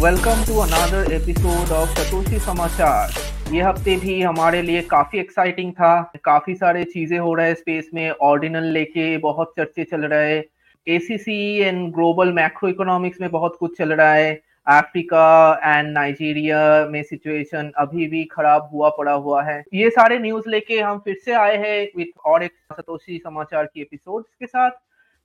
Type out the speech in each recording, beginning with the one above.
welcome to another episode of Satoshi समाचार ये हफ़्ते भी हमारे लिए काफ़ी एक्साइटिंग था। काफ़ी सारे चीज़ें हो रहे हैं स्पेस में। ऑर्डिनल लेके बहुत चर्चे चल रहे हैं। ACC and global macro economics में बहुत कुछ चल रहा है। अफ्रीका एंड नाइजीरिया में सिचुएशन अभी भी खराब हुआ पड़ा हुआ है। ये सारे न्यूज़ लेके हम फिर से आए हैं विथ और एक सतोशी समाचार की एपिसोड के साथ।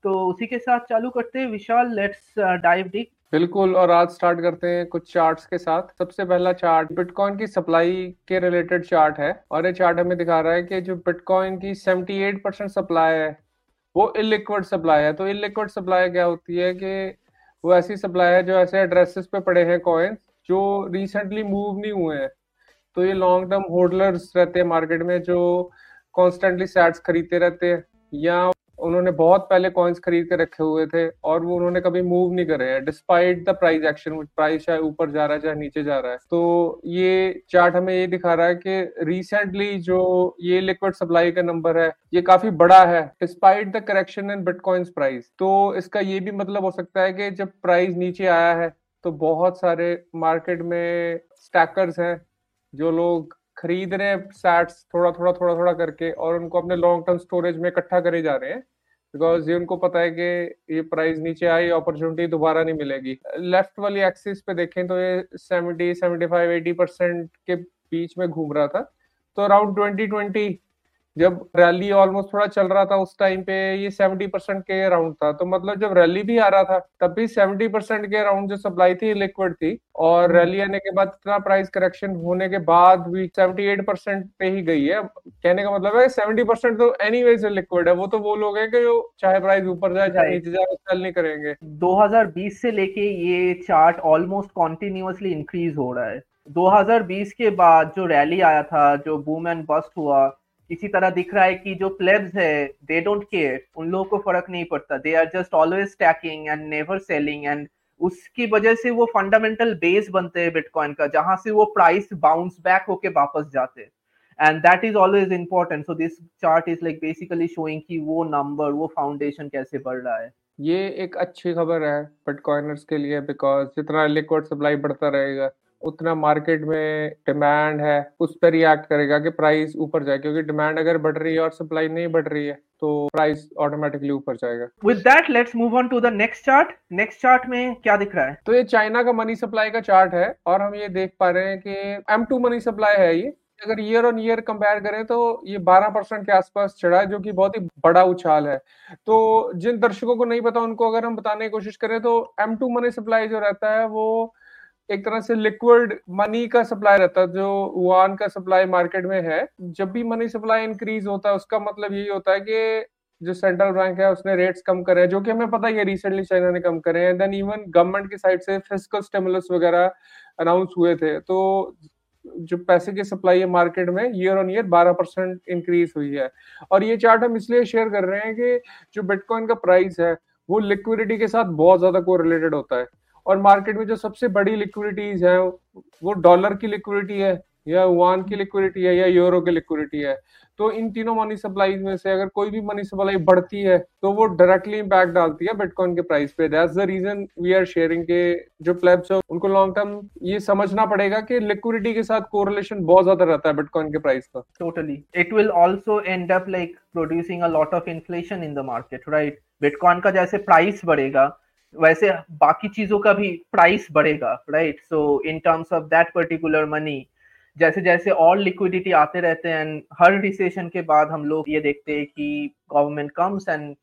तो उसी के साथ चालू करते हैं। विशाल लेट्स डाइव डिक बिल्कुल, और आज स्टार्ट करते हैं कुछ चार्ट्स के साथ। सबसे पहला चार्ट बिटकॉइन की सप्लाई के रिलेटेड चार्ट है, और ये चार्ट हमें दिखा रहा है कि जो बिटकॉइन की 78 परसेंट सप्लाई है, वो इलिक्विड सप्लाई है। तो इलिक्विड सप्लाई क्या होती है कि वो ऐसी सप्लाई है जो ऐसे एड्रेसेस पे पड़े हैं कॉइन्स जो रिसेंटली मूव नहीं हुए हैं। तो ये लॉन्ग टर्म होल्डर्स रहते हैं मार्केट में, जो कॉन्स्टेंटली सैट्स खरीदते रहते हैं, या उन्होंने बहुत पहले कॉइन्स खरीद के रखे हुए थे और वो उन्होंने कभी मूव नहीं करे हैं despite the price action price चाहे ऊपर जा रहा है चाहे नीचे जा रहा है। तो ये चार्ट हमें ये दिखा रहा है कि रिसेंटली जो ये लिक्विड सप्लाई का नंबर है, ये काफ़ी बड़ा है despite the correction in bitcoins price तो इसका ये भी मतलब हो सकता है कि जब प्राइस नीचे आया है तो बहुत सारे मार्केट में स्टैकर्स हैं, जो लोग खरीद रहे हैं सैट्स थोड़ा थोड़ा थोड़ा थोड़ा करके और उनको अपने लॉन्ग टर्म स्टोरेज में इकट्ठा करे जा रहे हैं। बिकॉज़ ये उनको पता है कि ये प्राइस नीचे आई अपॉर्चुनिटी दोबारा नहीं मिलेगी। लेफ़्ट वाली एक्सिस पे देखें तो ये seventy seventy five eighty percent के बीच में घूम रहा था। तो अराउंड ट्वेंटी ट्वेंटी जब रैली ऑलमोस्ट थोड़ा चल रहा था उस टाइम पे ये सेवेंटी परसेंट के अराउंड था। तो मतलब जब रैली भी आ रहा था तब भी सेवेंटी परसेंट के अराउंड जो सप्लाई थी लिक्विड थी और रैली हम्म। आने के बाद इतना प्राइस करेक्शन होने के बाद भी सेवेंटी एट परसेंट पे ही गई है। कहने का मतलब है सेवेंटी परसेंट तो एनी वेज लिक्विड है। वो तो वो लोग है कि जो चाहे प्राइस ऊपर जाए चाहे नीचे जाए सेल नहीं करेंगे। बीस से लेके ये चार्ट ऑलमोस्ट कॉन्टिन्यूसली इंक्रीज हो रहा है। 2020 के बाद जो रैली आया था जो बूम एंड बस्ट हुआ इसी तरह दिख रहा है कि जो प्लेब्स है दे डोंट केयर उन लोगों को फ़र्क नहीं पड़ता. They are just always stacking and never selling and उसकी वजह से वो फंडामेंटल बेस बनते हैं बिटकॉइन का, जहाँ से वो प्राइस बाउंस बैक होके वापस जाते हैं. And that is always important so this chart is like basically showing कि वो नंबर वो फाउंडेशन कैसे बढ़ रहा है. ये एक अच्छी खबर है बिटकॉइनर्स के लिए बिकॉज़ जितना लिक्विड सप्लाई बढ़ता रहेगा उतना मार्केट में डिमांड है उस पर रिएक्ट करेगा कि प्राइस ऊपर जाए क्योंकि डिमांड अगर बढ़ रही है और सप्लाई नहीं बढ़ रही है तो प्राइस ऑटोमेटिकली ऊपर जाएगा। With that let's move on to the next chart next chart में क्या दिख रहा है? तो ये चाइना का मनी सप्लाई का चार्ट है और हम ये देख पा रहे हैं कि एम टू मनी सप्लाई है ये। अगर ईयर ऑन ईयर कंपेयर करें तो ये 12 परसेंट के आसपास चढ़ा है जो कि बहुत ही बड़ा उछाल है। तो जिन दर्शकों को नहीं पता उनको अगर हम बताने की कोशिश करें तो एम टू मनी सप्लाई जो रहता है वो एक तरह से लिक्विड मनी का सप्लाई रहता है, जो युआन का सप्लाई मार्केट में है। जब भी मनी सप्लाई इंक्रीज होता है, उसका मतलब यही होता है कि जो सेंट्रल बैंक है, उसने रेट्स कम करे हैं, जो कि हमें पता ही है रिसेंटली चाइना ने कम करे हैं। देन इवन गवर्नमेंट की साइड से फ़िज़िकल स्टिमुलस वगैरह अनाउंस हुए थे। तो जो पैसे की सप्लाई है मार्केट में year on year 12 percent increase हुई है। और ये चार्ट हम इसलिए शेयर कर रहे हैं कि जो बिटकॉइन का प्राइस है, वो लिक्विडिटी के साथ बहुत ज़्यादा को रिलेटेड होता है। और मार्केट में जो सबसे बड़ी लिक्विडिटीज है, वो डॉलर की लिक्विडिटी है, या वन की लिक्विडिटी है, या यूरो की लिक्विडिटी है। तो इन तीनों मनी सप्लाई में से अगर कोई भी मनी सप्लाई बढ़ती है तो वो डायरेक्टली इम्पैक्ट डालती है बिटकॉइन के प्राइस पे। That's the reason we are sharing के जो प्लेब्स है, उनको लॉन्ग टर्म ये समझना पड़ेगा कि लिक्विडिटी के साथ कोरिलेशन बहुत ज़्यादा रहता है बिटकॉइन के प्राइस का totally it will also end up like producing a lot of inflation in the market right bitcoin का जैसे प्राइस बढ़ेगा वैसे बाकी चीज़ों का भी प्राइस बढ़ेगा right so in terms of that particular money जैसे जैसे और लिक्विडिटी आते रहते हैं एंड हर रिसेशन के बाद हम लोग ये देखते हैं कि government comes and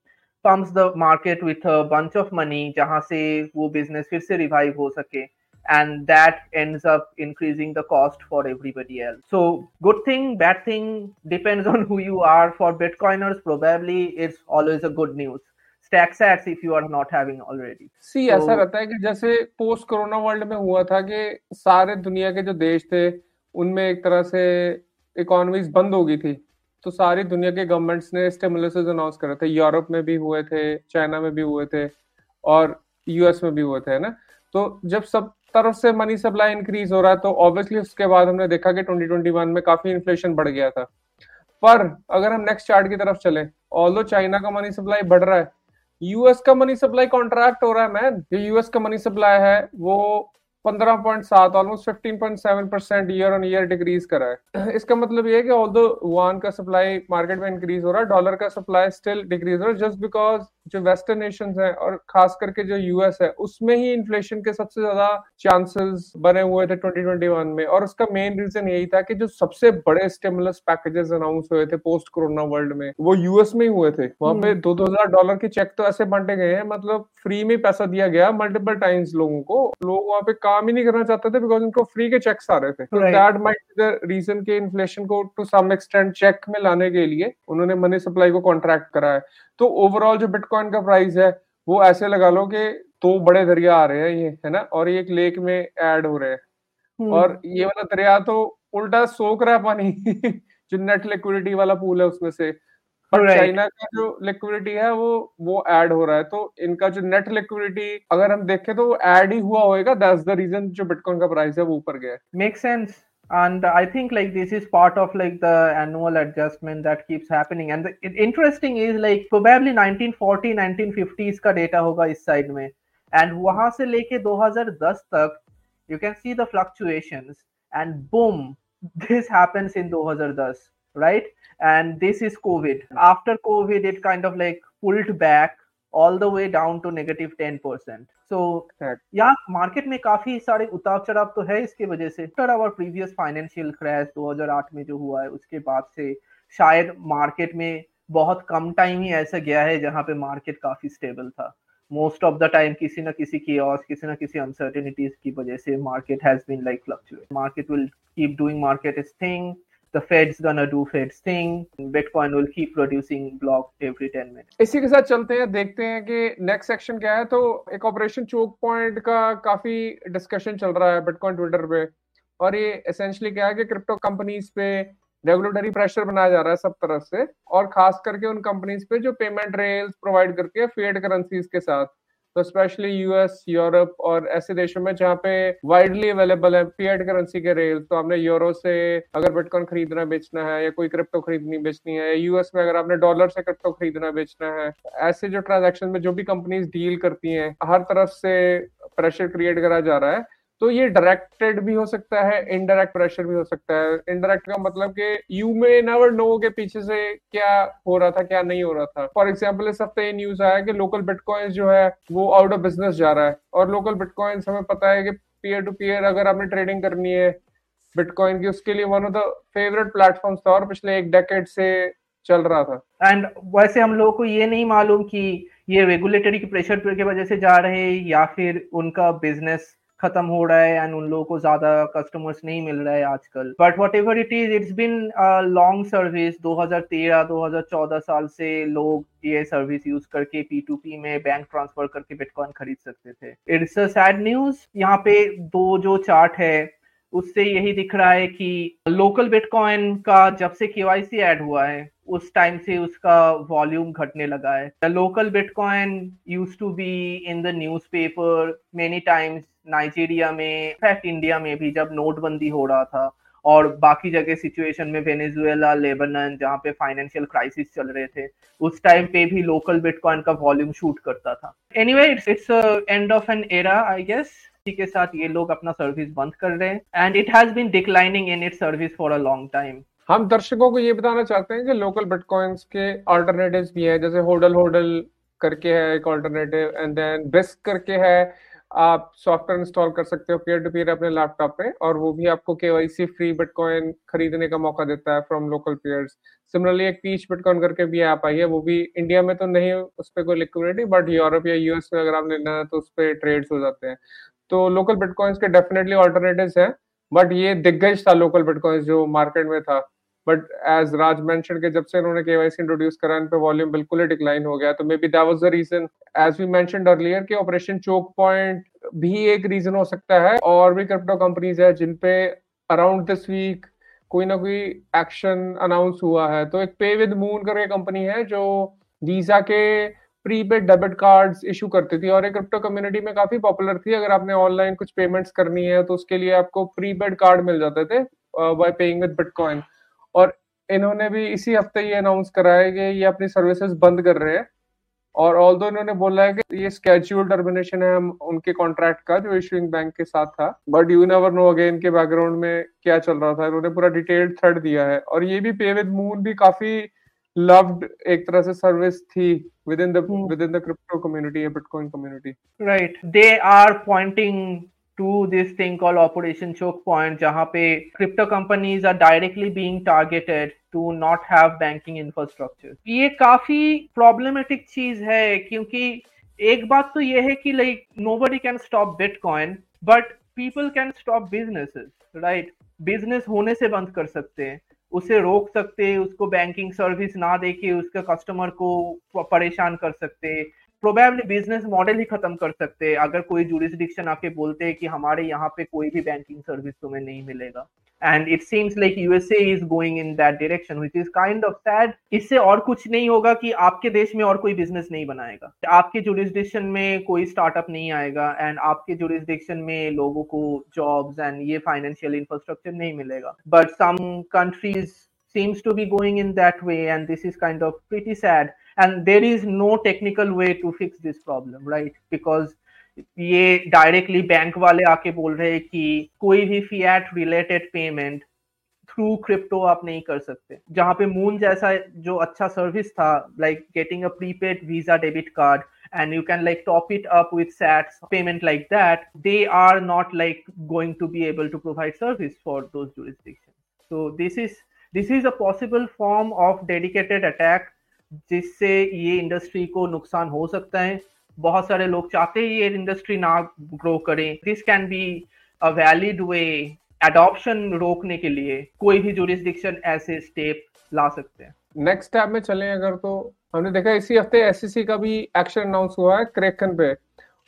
pump the market with bunch of money जहाँ से वो बिज़नेस फिर से रिवाइव हो सके and that end up increasing the cost for everybody also good thing bad thing depends on who you are for bitcoiners probably it's always a good news sats if you are not having already. See ऐसा रहता है कि जैसे post corona world में हुआ था कि सारे दुनिया के जो देश थे उनमें एक तरह से इकोनॉमीज बंद हो गई थी। तो सारी दुनिया के गवर्नमेंट्स ने स्टिमुलस अनाउंस करे थे। यूरोप में भी हुए थे चाइना में भी हुए थे और यूएस में भी हुए थे ना? तो जब सब तरफ़ से मनी सप्लाई इंक्रीज हो रहा है तो ऑब्वियसली उसके बाद हमने देखा कि 2021 में काफ़ी इन्फ्लेशन बढ़ गया था। पर अगर हम नेक्स्ट चार्ट की तरफ़ चले ऑल चाइना का मनी सप्लाई बढ़ रहा है यूएस का मनी सप्लाई कॉन्ट्रैक्ट हो रहा है मैन जो यूएस का मनी सप्लाई है, वो 15.7 almost 15.7 percent year on year decrease करा है। इसका मतलब ये है कि ऑल वन का सप्लाई मार्केट में इंक्रीज हो रहा है डॉलर का सप्लाई स्टिल डिक्रीज हो रहा है जस्ट बिकॉज़ जो वेस्टर्न नेशन है और खास करके जो यूएस है उसमें ही इन्फ्लेशन के सबसे ज़्यादा चांसेस बने हुए थे 2021 में। और उसका मेन रीजन यही था कि जो सबसे बड़े स्टिमुलस पैकेजेस अनाउंस हुए थे पोस्ट कोरोना वर्ल्ड में वो यूएस में ही हुए थे। वहाँ पे हम्म। दो दो हज़ार डॉलर के चेक तो ऐसे बांटे गए हैं मतलब फ्री में पैसा दिया गया मल्टीपल टाइम्स लोगों को। लोग वहाँ पे काम ही नहीं करना चाहते थे बिकॉज़ उनको फ्री के चेक्स आ रहे थे। दैट माइट द रीजन के इन्फ्लेशन को टू सम एक्सटेंड चेक में लाने के लिए उन्होंने मनी सप्लाई को कॉन्ट्रैक्ट करा है। तो ओवरऑल जो बिटकॉइन का प्राइस है वो ऐसे लगा लो कि दो बड़े दरिया आ रहे हैं ये है ना? और ये एक लेक में ऐड हो रहे हैं। हम्म। और ये वाला दरिया तो उल्टा सोख रहा है पानी जो नेट लिक्विडिटी वाला पूल है उसमें से। पर चाइना का जो लिक्विडिटी है वो वो ऐड हो रहा है। तो इनका जो नेट लिक्विडिटी अगर हम देखें तो वो ऐड ही हुआ होएगा। दैट्स द रीजन जो बिटकॉइन का प्राइस है वो ऊपर गया make sense and i think like this is part of like the annual adjustment that keeps happening and the interesting is like probably 1940 1950s का data होगा इस side में and वहां से लेके 2010 तक you can see the fluctuations and boom this happens in 2010 right and this is covid after covid it kind of like pulled back All the way down to negative ten percent so यहाँ market में काफ़ी सारे उतार चढ़ाव तो है इसके वजह से। आवर प्रीवियस फाइनेंशियल क्रैश 2008 में जो हुआ है उसके बाद से शायद मार्केट में बहुत कम टाइम ही ऐसा गया है जहाँ पे मार्केट काफ़ी स्टेबल था। मोस्ट ऑफ़ द टाइम किसी ना किसी की और किसी ना किसी अनसर्टेनिटीज की वजह से market has been like fluctuate market will keep doing market is thing the Fed's gonna do Fed's thing. Bitcoin will keep producing block every 10 minutes. इसी के साथ चलते हैं, देखते हैं कि नेक्स्ट सेक्शन क्या है तो एक ऑपरेशन चोक पॉइंट का काफ़ी डिस्कशन चल रहा है बिटकॉइन ट्विटर पे और ये एसेंशियली क्या है कि क्रिप्टो कंपनीज़ पे रेगुलेटरी प्रेशर बनाया जा रहा है सब तरफ़ से और खास करके उन कंपनीज़ पे जो पेमेंट रेल्स प्रोवाइड करती है फेड करेंसीज के साथ तो स्पेशली यूएस यूरोप और ऐसे देशों में जहाँ पे वाइडली अवेलेबल है पीएड करेंसी के रेल तो आपने यूरो से अगर बिटकॉइन खरीदना बेचना है या कोई क्रिप्टो खरीदनी बेचनी है यूएस में अगर आपने डॉलर से क्रिप्टो खरीदना बेचना है, ऐसे जो ट्रांजेक्शन में जो भी कंपनीज़ डील करती हैं, हर तरफ़ से प्रेशर क्रिएट करा जा रहा है। तो ये डायरेक्टेड भी हो सकता है इनडायरेक्ट प्रेशर भी हो सकता है। इनडायरेक्ट का मतलब कि यू में नेवर नो के पीछे से क्या हो रहा था, क्या नहीं हो रहा था। फॉर एग्ज़ाम्पल इस हफ़्ते ये न्यूज़ आया कि लोकल बिटकॉइंस जो है, वो आउट ऑफ़ बिज़नेस जा रहा है। और लोकल बिटकॉइंस हमें पता है कि पीयर टू पीयर अगर आपने ट्रेडिंग करनी है बिटकॉइन की, उसके लिए one of the favourite platform था और पिछले एक डेकेड से चल रहा था। एंड वैसे हम लोगों को ये नहीं मालूम कि ये रेगुलेटरी प्रेशर की वजह से जा रहे या फिर उनका बिज़नेस खत्म हो रहा है एंड उन लोगों को ज़्यादा कस्टमर्स नहीं मिल रहा है आजकल। But whatever it is it's been long service 2013 2014 साल से लोग ये सर्विस यूज़ करके पी टू पी में बैंक ट्रांसफ़र करके बिटकॉइन खरीद सकते थे। इट्स अ सैड न्यूज़ यहाँ पे दो जो चार्ट है, उससे यही दिख रहा है कि लोकल बिटकॉइन का जब से केवाईसी ऐड हुआ है, उस टाइम से उसका वॉल्यूम घटने लगा है। Local bitcoin use to be in the newspaper many times Nigeria में इनफैक्ट इंडिया में भी जब नोटबंदी हो रहा था और बाकी जगह सिचुएशन में वेनेजुएला लेबनन जहाँ पे फाइनेंशियल क्राइसिस चल रहे थे, उस टाइम पे भी लोकल बिटकॉइन का वॉल्यूम शूट करता था। Anyway it's it's end of an era I guess इसी के साथ ये लोग अपना सर्विस बंद कर रहे हैं। And it has been declining in it service for a long time हम दर्शकों को ये बताना चाहते हैं कि लोकल बिटकॉइंस के अल्टरनेटिव भी है, जैसे होडल होडल करके है एक अल्टरनेटिव एंड देन बिस्क करके है आप सॉफ्टवेयर इंस्टॉल कर सकते हो पीयर टू पीयर अपने लैपटॉप पे और वो भी आपको केवाईसी फ्री बिटकॉइन खरीदने का मौका देता है फ्रॉम लोकल पेयर्स सिमिलरली एक पीच बिटकॉइन करके भी ऐप आई है, वो भी इंडिया में तो नहीं, उस पर कोई लिक्विडिटी बट यूरोप या यूएस में अगर आप लेना है तो उस पर ट्रेड्स हो जाते हैं। तो लोकल बिटकॉइंस के डेफिनेटली ऑल्टरनेटिव है बट ये दिग्गज था लोकल बिटकॉइंस जो मार्केट में था। बट एज राज मेंशन के जब से उन्होंने केवाईसी इंट्रोड्यूस करा, इन पे वॉल्यूम बिल्कुल ही डिक्लाइन हो गया। तो maybe that was the reason as we mentioned earlier कि ऑपरेशन चोक पॉइंट भी एक रीजन हो सकता है। और भी क्रिप्टो कंपनीज़ है जिन पे अराउंड दिस वीक कोई ना कोई एक्शन अनाउंस हुआ है। तो एक पे विद मून करके कंपनी है जो वीज़ा के प्रीपेड डेबिट कार्ड्स इशू करती थी। और एक क्रिप्टो कम्युनिटी में काफ़ी पॉपुलर थी। अगर आपने ऑनलाइन कुछ पेमेंट्स करनी है तो उसके लिए आपको प्रीपेड कार्ड मिल जाते थे बाय पेइंग विद बिटकॉइन और इन्होंने भी इसी हफ़्ते ये अनाउंस करा है कि ये अपनी सर्विसेज़ बंद कर रहे हैं। और ऑल दो इन्होंने बोला है कि ये स्केड्यूल टर्मिनेशन है हम उनके कॉन्ट्रैक्ट का जो इशूइंग बैंक के साथ था but you never know again के बैकग्राउंड में क्या चल रहा था। इन्होंने पूरा डिटेल्ड थ्रेड दिया है। और ये भी पे विद मून भी काफ़ी लव्ड एक तरह से सर्विस थी within the hmm. within the crypto community a bitcoin community right. They are pointing to this thing call operation choke point जहाँ पे crypto companies are directly being targeted to not have banking infrastructure ये काफ़ी problematic चीज़ है, क्योंकि एक बात तो ये है कि like nobody can stop bitcoin but people can stop business right business होने से बंद कर सकते हैं, उसे रोक सकते उसको बैंकिंग सर्विस ना देके उसका कस्टमर को परेशान कर सकते प्रोबेबली बिज़नेस मॉडल ही खत्म कर सकते हैं। अगर कोई जुरिस्डिक्शन आके बोलते हैं कि हमारे यहाँ पे कोई भी बैंकिंग सर्विस तुम्हें नहीं मिलेगा। And it seems like USA is going in that direction which is kind of sad इससे और कुछ नहीं होगा कि आपके देश में और कोई बिज़नेस नहीं बनाएगा। आपके जुरिस्डिक्शन में कोई स्टार्टअप नहीं आएगा एंड आपके जुरिस्डिक्शन में लोगों को जॉब्स एंड ये फाइनेंशियल इंफ्रास्ट्रक्चर नहीं मिलेगा। But some countries seems to be going in that way, and this is kind of pretty sad and there is no technical way to fix this problem right because ये directly bank वाले आके बोल रहे हैं कि कोई भी fiat related payment through crypto आप नहीं कर सकते जहां पे मून जैसा जो अच्छा सर्विस था like getting a prepaid Visa debit card and you can like top it up with sats payment like that they are not like going to be able to provide service for those jurisdictions so this is this is a possible form of dedicated attack जिससे ये industry को नुकसान हो सकता है। बहुत सारे लोग चाहते हैं ये इंडस्ट्री ना ग्रो करें। This can be a valid way adoption रोकने के लिए कोई भी जुरिस्डिक्शन ऐसे स्टेप ला सकते हैं। नेक्स्ट स्टेप में चले अगर तो हमने देखा इसी हफ़्ते एससीसी का भी एक्शन अनाउंस हुआ है क्रेकन पे।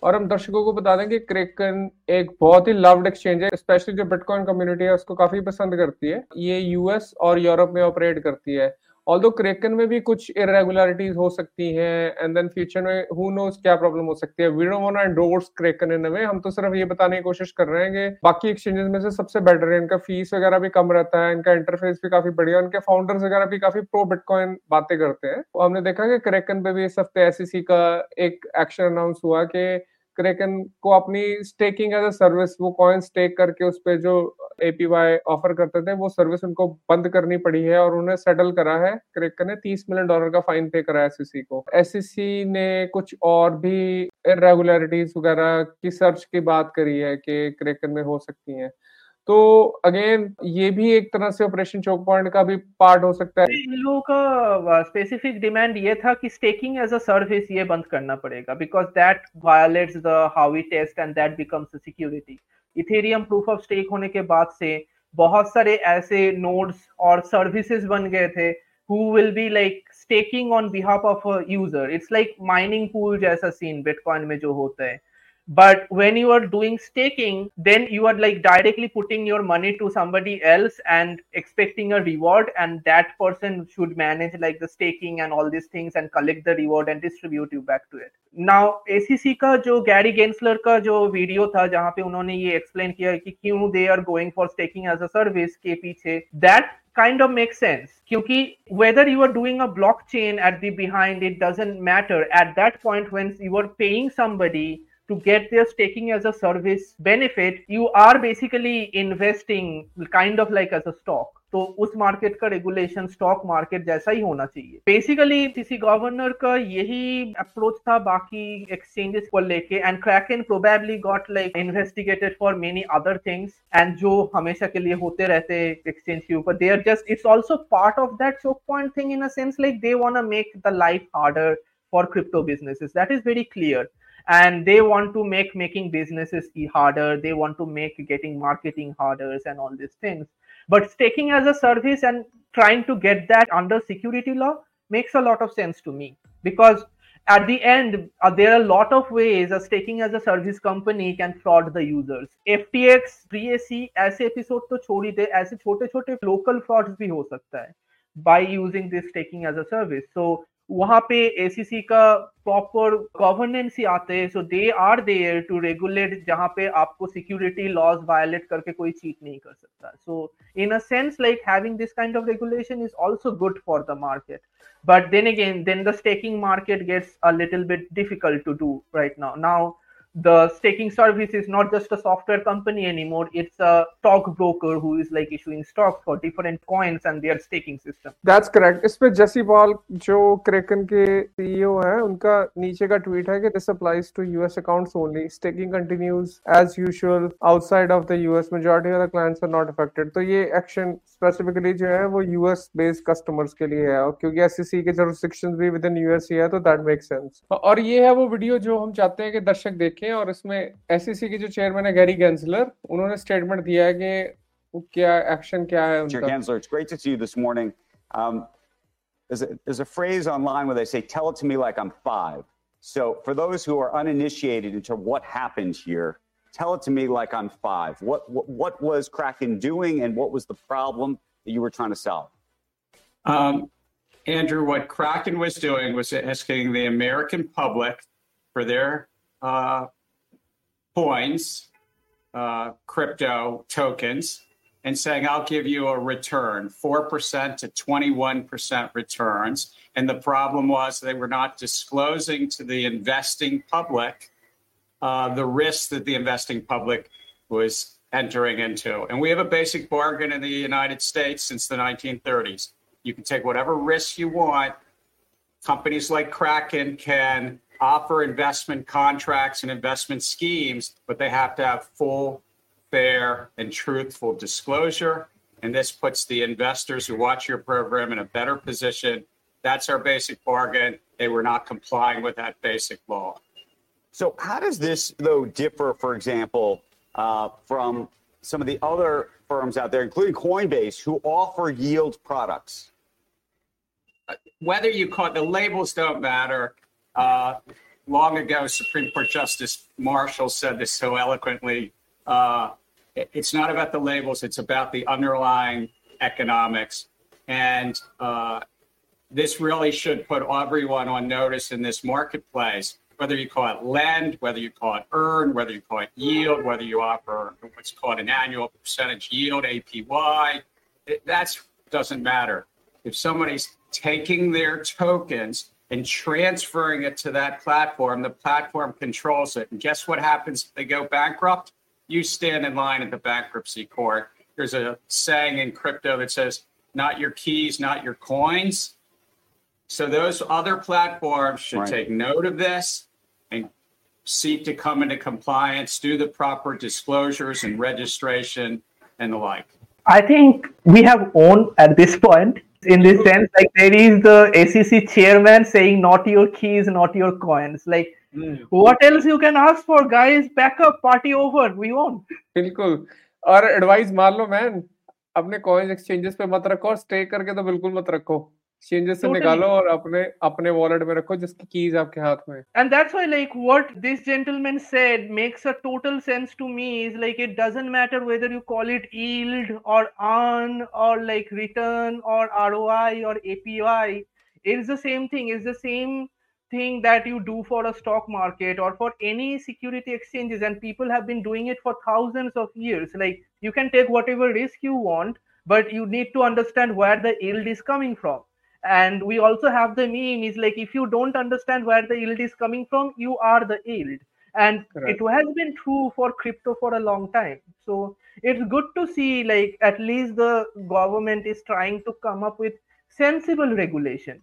और हम दर्शकों को बता दें कि क्रेकन एक बहुत ही लव्ड एक्सचेंज है स्पेशली जो बिटकॉइन कम्युनिटी है, उसको काफ़ी पसंद करती है। ये यूएस और यूरोप में ऑपरेट करती है। ऑल्दो क्रेकन में भी कुछ इरेगुलरिटीज हो सकती हैं एंड देन फ्यूचर में हु नोस क्या प्रॉब्लम हो सकती है? We don't want to endorse Kraken in way हम तो सिर्फ़ ये बताने की कोशिश कर रहे हैं कि बाकी एक्सचेंजेस में से सबसे बेटर है, इनका फ़ीस वगैरह भी कम रहता है, इनका इंटरफेस भी काफ़ी बढ़िया इनके फाउंडर्स वगैरह भी काफ़ी प्रो बिटकॉइन बातें करते हैं। तो हमने देखा कि क्रेकन पे भी इस हफ़्ते एस का एक एक्शन अनाउंस हुआ कि क्रेकन को अपनी स्टेकिंग एज अ सर्विस वो कॉइन स्टेक करके उस पर जो एपीवाई ऑफ़र करते थे, वो सर्विस उनको बंद करनी पड़ी है और उन्हें सेटल करा है। क्रेकन ने तीस मिलियन डॉलर का फाइन पे करा है एस को। एस ने कुछ और भी इरेगुलरिटीज वगैरह की सर्च की बात करी है कि क्रेकन में हो सकती हैं। तो अगेन, ये भी एक तरह से ऑपरेशन चौक पॉइंट का भी पार्ट हो सकता है। इन लोगों का स्पेसिफिक डिमांड ये था कि स्टेकिंग एज अ सर्विस ये बंद करना पड़ेगा because that violates the Howey test and that becomes security Ethereum proof of stake होने के बाद से बहुत सारे ऐसे नोड्स और सर्विसेज़ बन गए थे who will be like staking on behalf of user it's like mining pool जैसा सीन बिटकॉइन में जो होता है। but when you are doing staking then you are like directly putting your money to somebody else and expecting a reward and that person should manage like the staking and all these things and collect the reward and distribute you back to it now acc का जो Gary Gensler का जो video था जहां पे उन्होंने ये explain किया कि क्यों they are going for staking as a service के पीछे that kind of makes sense क्योंकि whether you are doing a blockchain at the behind it doesn't matter at that point when you are paying somebody to get their staking as a service benefit, you are basically investing kind of like as a stock. तो उस market का regulation stock market जैसा ही होना चाहिए। Basically किसी governor का यही approach था बाकी एक्सचेंजेस को लेके and crack Kraken probably got like investigated for many other things and जो हमेशा के लिए होते रहते एक्सचेंज के ऊपर they are just it's also part of that choke point thing in a sense like they want make the life harder for crypto businesses that is very clear and they want to make making businesses harder they want to make getting marketing harder and all these things but staking as a service and trying to get that under security law makes a lot of sense to me because at the end uh, there are a lot of ways a staking as a service company can fraud the users ftx brac ऐसे episode तो छोड़ ही दे ऐसे छोटे छोटे local frauds भी हो सकता है by using this staking as a service so वहाँ पे एसीसी का प्रॉपर गवर्नेंस ही आते हैं। So they are there to regulate जहाँ पे आपको सिक्योरिटी लॉज वायलेट करके कोई चीट नहीं कर सकता। So in a sense like having this kind of regulation is also good for the market but then again then the staking market gets a little bit difficult to do right now now the staking service is not just a software company anymore. It's a stock broker who is like issuing stocks for different coins and their staking system. That's correct. इस पे जेसी Powell जो Kraken के CEO हैं उनका नीचे का tweet है कि this applies to US accounts only staking continues as usual outside of the US majority of the clients are not affected तो ये एक्शन स्पेसिफिकली जो है वो यूएस बेस्ड कस्टमर्स के लिए है। और क्योंकि एससीसी के जुरिसडिक्शंस भी विद इन यूएस ही है तो दैट मेक्स सेंस और ये है वो वीडियो जो हम चाहते हैं कि दर्शक देखें। देखें और इसमें एसईसी के जो चेयरमैन है गैरी गेंसलर उन्होंने स्टेटमेंट दिया है कि क्या एक्शन क्या है उनका Gensler, it's great to see you this morning. Um, there's, a, there's a phrase online where they say, tell it to me like I'm five. So for those who are uninitiated into what happened here, tell it to me like I'm five. What, what, what was Kraken doing and what was the problem that you were trying to solve? Um, Andrew, what Kraken was doing was asking the American public for their uh, coins, uh, crypto tokens, and saying, I'll give you a return, 4% to 21% returns. And the problem was they were not disclosing to the investing public uh, the risk that the investing public was entering into. And we have a basic bargain in the United States since the 1930s. You can take whatever risk you want. Companies like Kraken can offer investment contracts and investment schemes, but they have to have full, fair, and truthful disclosure. And this puts the investors who watch your program in a better position. That's our basic bargain. They were not complying with that basic law. So, how does this, though, differ, for example, uh, from some of the other firms out there, including Coinbase, who offer yield products? Whether you call it the labels don't matter. Uh, long ago, Supreme Court Justice Marshall said this so eloquently. Uh, it's not about the labels, it's about the underlying economics. And uh, this really should put everyone on notice in this marketplace, whether you call it lend, whether you call it earn, whether you call it yield, whether you offer what's called an annual percentage yield, APY. That doesn't matter. If somebody's taking their tokens and transferring it to that platform. The platform controls it. And guess what happens if they go bankrupt? You stand in line at the bankruptcy court. There's a saying in crypto that says, not your keys, not your coins. So those other platforms should right. take note of this and seek to come into compliance, do the proper disclosures and registration and the like. I think we have owned at this point in this sense like there is the acc chairman saying not your keys not your coins like mm. what else you can ask for guys pack up party over we won बिल्कुल और advice मार लो man अपने coin exchanges पे मत रखो stay करके तो बिल्कुल मत रखो एक्सचेंजेस से निकालो और अपने अपने वॉलेट में रखो जिसकी कीज आपके हाथ में and that's why like what this gentleman said makes a total sense to me is like it doesn't matter whether you call it yield or earn or like return or ROI or API it's the same thing it's the same thing that you do for a stock market or for any security exchanges and people have been doing it for thousands of years like you can take whatever risk you want but you need to understand where the yield is coming from and we also have the meme is like if you don't understand where the yield is coming from you are the yield and Correct. it has been true for crypto for a long time so it's good to see like at least the government is trying to come up with sensible regulation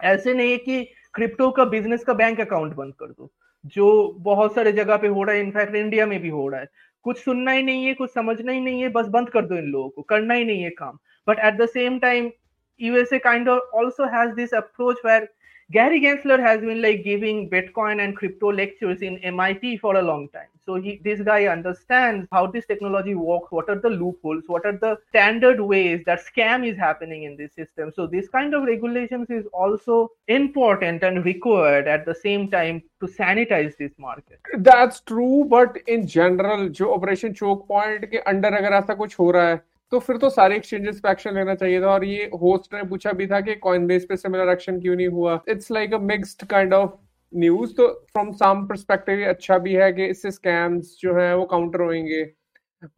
ऐसे नहीं कि crypto का business का bank account बंद कर दो जो बहुत सारे जगह पे हो रहा है इनफैक्ट इंडिया में भी हो रहा है कुछ सुनना ही नहीं है कुछ समझना ही नहीं है बस बंद कर दो इन लोगों को करना ही नहीं है काम but at the same time USA kind of also has this approach where Gary Gensler has been like giving Bitcoin and crypto lectures in MIT for a long time. So he, this guy understands how this technology works, what are the loopholes, what are the standard ways that scam is happening in this system. So this kind of regulations is also important and required at the same time to sanitize this market. That's true, but in general, जो operation choke point के under अगर ऐसा कुछ हो रहा है तो फिर तो सारे एक्सचेंजेस पे एक्शन लेना चाहिए था और ये होस्ट ने पूछा भी था कि कॉइन बेस पे सिमिलर एक्शन क्यों नहीं हुआ? It's like a mixed kind of news तो फ्रॉम सम परस्पेक्टिव अच्छा भी है कि इससे स्कैम्स जो है वो काउंटर होंगे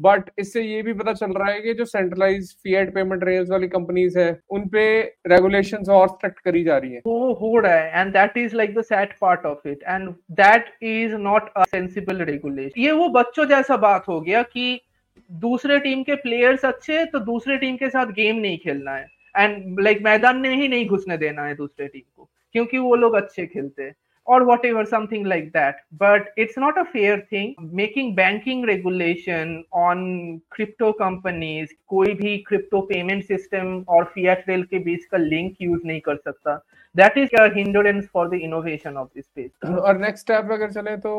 बट इससे ये भी पता चल रहा है कि जो सेंट्रलाइज फीएड पेमेंट रेल्स वाली कंपनीज़ है, उन पे रेगुलेशंस और स्ट्रिक्ट करी जा रही है। वो हो रहा है and that is like the sad part of it and that is not a sensible regulation ये वो बच्चों जैसा बात हो गया कि दूसरे टीम के प्लेयर्स अच्छे हैं तो दूसरे टीम के साथ गेम नहीं खेलना है। एंड लाइक like, मैदान में ही नहीं घुसने देना है दूसरे टीम को क्योंकि वो लोग अच्छे खेलते हैं और whatever something like that but it's not a fair thing making banking regulation on crypto companies कोई भी क्रिप्टो पेमेंट सिस्टम और फीएट रेल के बीच का लिंक यूज़ नहीं कर सकता। That is a hindrance for the innovation of this space और next step अगर चले तो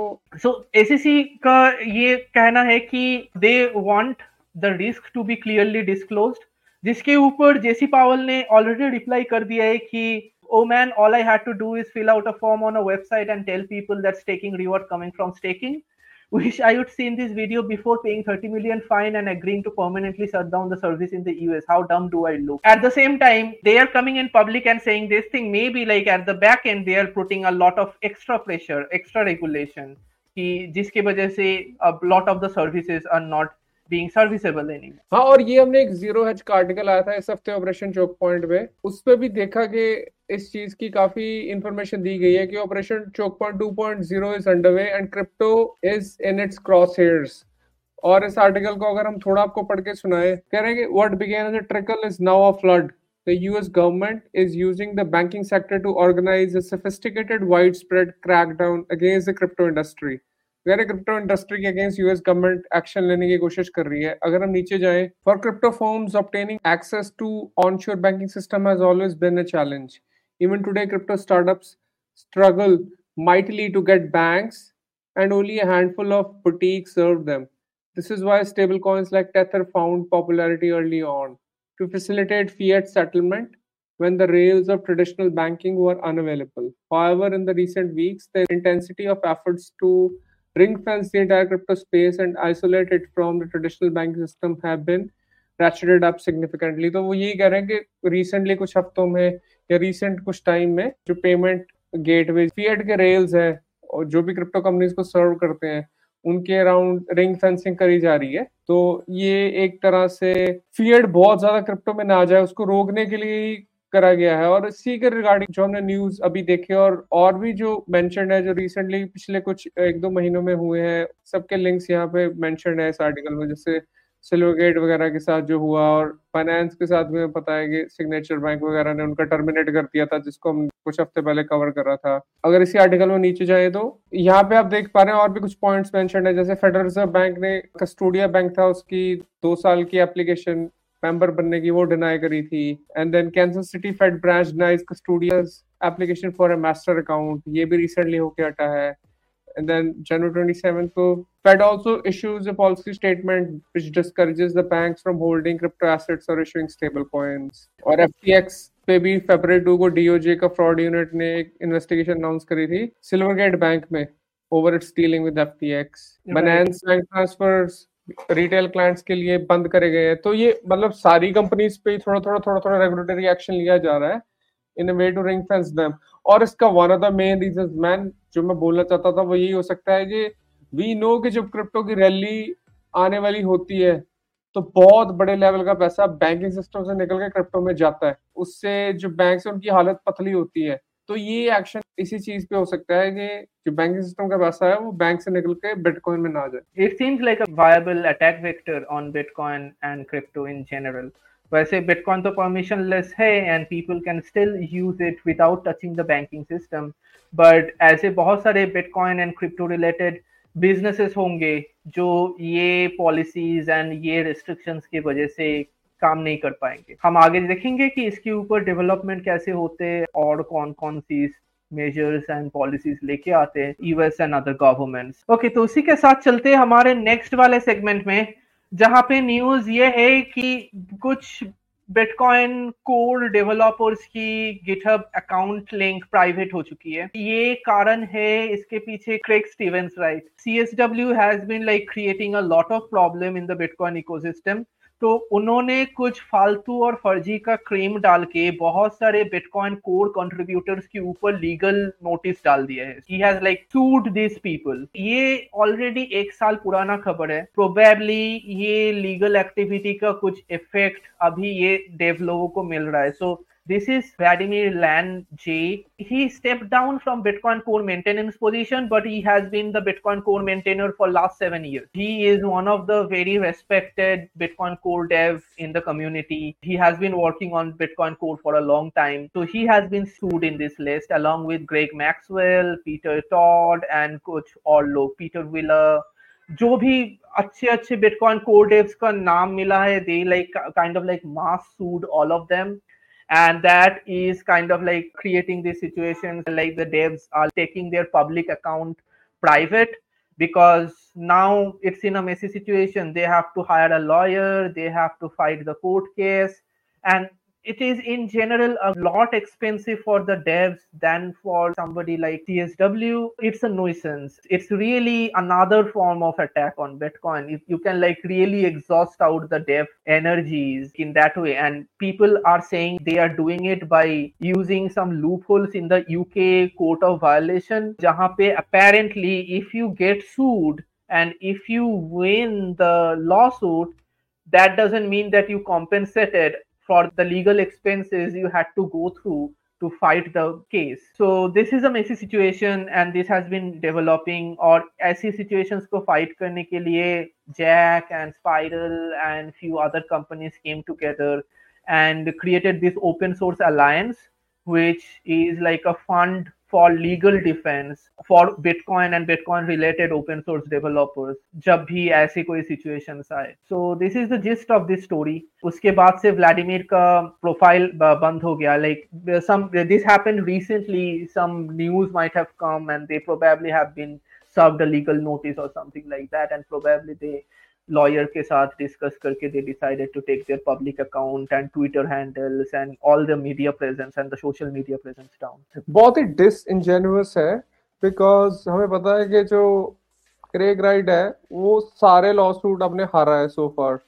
so SEC का ये कहना है कि they want the risk to be clearly disclosed जिसके ऊपर जेसी पावल ने ऑलरेडी रिप्लाई कर दिया है कि oh man, all I had to do is fill out a form on a website and tell people that staking reward coming from staking. Wish I would seen this video before paying 30 million fine and agreeing to permanently shut down the service in the US. How dumb do I look? At the same time, they are coming in public and saying this thing. Maybe like at the back end, they are putting a lot of extra pressure, extra regulation. कि जिसकी वजह से a lot of the services are not being serviceable anymore. हाँ और ये हमने एक zero hedge का आर्टिकल आया था इस हफ्ते ऑपरेशन चौक पॉइंट पे उस पर भी देखा कि इस चीज़ की काफ़ी इंफॉर्मेशन दी गई है कि operation choke point two point zero is underway and crypto is in its crosshairs और इस आर्टिकल को अगर हम थोड़ा आपको पढ़ के सुनाए कह रहे हैं कि what began as a trickle is now a flood The US government is using the banking sector to organize a sophisticated, widespread crackdown against the crypto industry. अगर क्रिप्टो इंडस्ट्री के अगेंस्ट यूएस गवर्नमेंट एक्शन लेने की कोशिश कर रही है। अगर हम नीचे जाएँ for crypto firms obtaining access to onshore banking system has always been a challenge Even today, crypto startups struggle mightily to get banks, and only a handful of boutiques serve them. This is why stablecoins like Tether found popularity early on to facilitate fiat settlement when the rails of traditional banking were unavailable. However, in the recent weeks, the intensity of efforts to ring fence the entire crypto space and isolate it from the traditional banking system have been ratcheted up significantly. तो वो यही कह रहे हैं कि recently कुछ हफ्तों में या रिसेंट कुछ टाइम में जो पेमेंट गेटवे फीएट के रेल्स है और जो भी क्रिप्टो कंपनीज़ को सर्व करते हैं, उनके अराउंड रिंग फेंसिंग करी जा रही है। तो ये एक तरह से फीएड बहुत ज़्यादा क्रिप्टो में ना जाए, उसको रोकने के लिए ही करा गया है। और इसी के रिगार्डिंग जो हमने न्यूज़ अभी देखे और और भी जो मेंशन है, जो रिसेंटली पिछले कुछ एक दो महीनों में हुए हैं, सबके लिंक्स यहाँ पे मेंशन है इस आर्टिकल में, जैसे सिल्वरगेट वगैरह के साथ जो हुआ और फाइनेंस के साथ भी पता है कि सिग्नेचर बैंक वगैरह ने उनका टर्मिनेट कर दिया था, जिसको हम कुछ हफ़्ते पहले कवर कर रहा था। अगर इसी आर्टिकल में नीचे जाए तो यहाँ पे आप देख पा रहे हैं और भी कुछ पॉइंट्स मेंशन है। जैसे फेडरल रिज़र्व बैंक ने कस्टोडिया बैंक था, उसकी दो साल की एप्लीकेशन मेंबर बनने की वो डिनाई करी थी। And then Kansas City Fed branch denies Custodia's application for a master account ये भी रिसेंटली होके हटा है। And then January 27th, so Fed also issues a policy statement which discourages the banks from holding crypto assets or issuing stable coins. और FTX पे भी फरवरी two को DOJ का फ्रॉड यूनिट ने एक इन्वेस्टिगेशन अनाउंस करी थी सिल्वरगेट बैंक में over its dealing with FTX. Binance bank transfers retail clients के लिए बंद करे गए हैं तो ये मतलब सारी कंपनीज़ पे थोड़ा थोड़ा थोड़ा थोड़ा रेगुलेटरी एक्शन लिया जा रहा है in a way to ring fence them और इसका one of the main reason man जो मैं बोलना चाहता था, वो यही हो सकता है कि वी नो कि जब क्रिप्टो की रैली आने वाली होती है तो बहुत बड़े लेवल का पैसा बैंकिंग सिस्टम से निकल के क्रिप्टो में जाता है। उससे जो बैंक से उनकी हालत पतली होती है। तो ये एक्शन इसी चीज़ पे हो सकता है कि जो बैंकिंग सिस्टम का पैसा है, वो बैंक से निकल के बिटकॉइन में ना जाए। It seems like a viable attack vector on bitcoin and crypto in general वैसे बिटकॉइन तो परमिशन लेस है and people can still use it without touching the banking system but ऐसे बहुत सारे bitcoin and crypto related businesses होंगे जो ये policies and ये रिस्ट्रिक्शंस की वजह से काम नहीं कर पाएँगे। हम आगे देखेंगे कि इसके ऊपर डेवलपमेंट कैसे होते हैं और कौन कौन सी मेजर्स एंड पॉलिसीज़ लेके आते हैं US and other governments okay तो उसी के साथ चलते हैं हमारे नेक्स्ट वाले सेगमेंट में। जहाँ पे न्यूज़ ये है कि कुछ बिटकॉइन कोर डेवलपर्स की गिटहब अकाउंट लिंक प्राइवेट हो चुकी है। ये कारण है इसके पीछे Craig Stevens Wright C S W has been like creating a lot of problem in the bitcoin ecosystem तो उन्होंने कुछ फालतू और फर्जी का क्लेम डाल के बहुत सारे बिटकॉइन कोर कंट्रीब्यूटर्स के ऊपर लीगल नोटिस डाल दिया है। He has like sued this people ये ऑलरेडी एक साल पुराना खबर है। प्रोबेबली ये लीगल एक्टिविटी का कुछ इफ़ेक्ट अभी ये डेव लोगों को मिल रहा है। सो so, This is Vladimir Lan J. He stepped down from Bitcoin core maintenance position, but he has been the Bitcoin core maintainer for last seven years. He is one of the very respected Bitcoin core dev in the community. He has been working on Bitcoin core for a long time. So he has been sued in this list along with Greg Maxwell, Peter Todd, and Coach Orlo, Peter Wheeler. जो भी अच्छे अच्छे bitcoin core डेव्स का नाम मिला है they like kind of like mass sued all of them and that is kind of like creating these situations like the devs are taking their public account private because now it's in a messy situation. They have to hire a lawyer they have to fight the court case. And it is in general a lot expensive for the devs than for somebody like tsw it's a nuisance. It's really another form of attack on bitcoin. If you can like really exhaust out the dev energies in that way and people are saying they are doing it by using some loopholes in the uk court of violation jahan apparently if you get sued and if you win the lawsuit that doesn't mean that you compensated for the legal expenses you had to go through to fight the case. So this is a messy situation and this has been developing और ऐसी situations को fight करने के लिए Jack and Spiral and few other companies came together and created this open source alliance which is like a fund for legal defense for bitcoin and bitcoin related open source developers जब भी ऐसी कोई situations आए so this is the gist of this story उसके बाद से Vladimir का profile बंद हो गया like some this happened recently some news might have come and they probably have been served a legal notice or something like that and probably they lawyer के साथ discuss करके they decided to take their public account and Twitter handles and all the media presence and the social media presence down बहुत ही dish है because हमें पता है कि जो क्रेग राइड है, वो सारे लॉ सूट अपने हारा है सो फार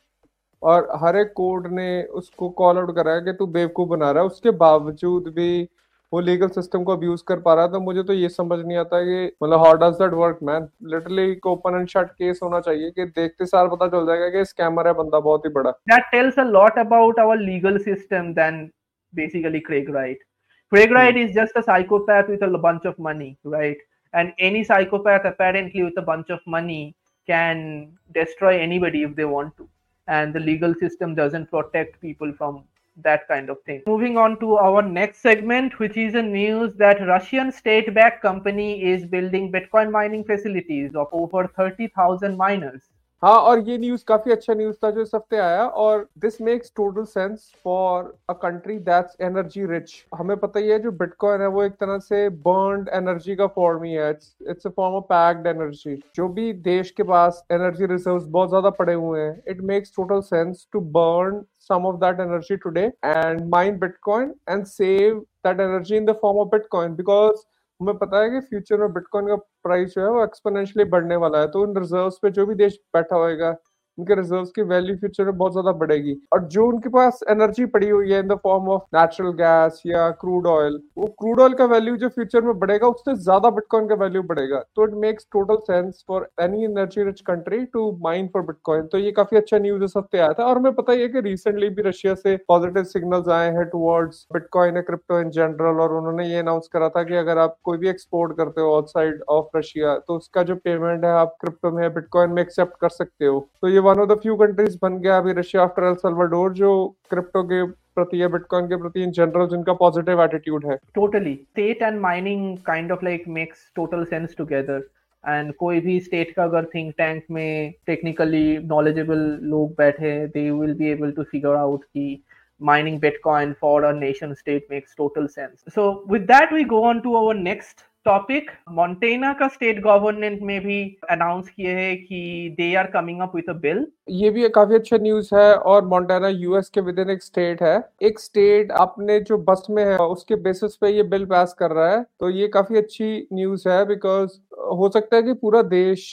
और हर एक कोर्ट ने उसको कॉल आउट करा है कि तू बेवकूफ़ बना रहा है, उसके बावजूद भी वो लीगल सिस्टम को अब्यूज कर पा रहा है तो मुझे तो ये समझ नहीं आता कि मतलब how does that work man literally एक ओपन एंड शट केस होना चाहिए कि देखते सार पता चल जाएगा कि स्कैमर है बंदा बहुत ही बड़ा that tells a lot about our legal system then basically Craig Wright Craig Wright is just a psychopath with a bunch of money, right? And any psychopath, apparently, with a bunch of money, can destroy anybody if they want to. And the legal system doesn't protect people from that kind of thing. Moving on to our next segment, which is a news that Russian state-backed company is building Bitcoin mining facilities of over 30,000 miners. हाँ और ये news काफ़ी अच्छा news था जो इस हफ़्ते आया और this makes total sense for a country that's energy rich हमें पता ही है जो बिटकॉइन है वो एक तरह से बर्नड एनर्जी का फॉर्म ही है it's it's a form of packed energy जो भी देश के पास एनर्जी रिजर्व्स बहुत ज़्यादा पड़े हुए हैं it makes total sense to burn some of that energy today and mine bitcoin and save that energy in the form of bitcoin because हमें पता है कि फ्यूचर में बिटकॉइन का प्राइस जो है वो एक्सपोनेंशियली बढ़ने वाला है तो उन रिजर्व्स पे जो भी देश बैठा होएगा उनके रिज़र्व की वैल्यू फ्यूचर में बहुत ज़्यादा बढ़ेगी। और जो उनके पास एनर्जी पड़ी हुई है in the form of natural gas या क्रूड ऑयल वो क्रूड ऑयल का वैल्यू जो फ्यूचर में बढ़ेगा, उससे ज़्यादा बिटकॉइन का वैल्यू बढ़ेगा। तो it makes total sense for any energy rich country to mine for bitcoin तो ये काफ़ी अच्छा न्यूज़ इस हफ़्ते आया था। और हमें पता ही है कि रिसेंटली भी रशिया से पॉजिटिव सिग्नल्स आए हैं टुवर्ड्स बिटकॉइन है क्रिप्टो इन जनरल और उन्होंने ये अनाउंस करा था कि अगर आप कोई भी एक्सपोर्ट करते हो आउटसाइड ऑफ़ रशिया तो उसका जो पेमेंट है, आप क्रिप्टो में बिटकॉइन में एक्सेप्ट कर सकते हो। तो ये one of the few countries बन गया अभी रशिया आफ्टर एल सल्वाडोर जो क्रिप्टो के प्रति या बिटकॉइन के प्रति इन जनरल जिनका पॉजिटिव एटीट्यूड है। Totally state and mining kind of like makes total sense together and कोई भी स्टेट का अगर थिंक टैंक में टेक्निकली नॉलेजेबल लोग बैठे they will be able to figure out की mining bitcoin for a nation state makes total sense. So, with that, we go on to our next topic Montana का state government में भी announce किए हैं कि they are coming up with a bill ये भी एक काफ़ी अच्छा न्यूज़ है और मोन्टेना यूएस के विद इन एक स्टेट है। एक स्टेट अपने जो बस में है, उसके बेसिस पे ये बिल पास कर रहा है। तो ये काफ़ी अच्छी न्यूज़ है बिकॉज़ हो सकता है कि पूरा देश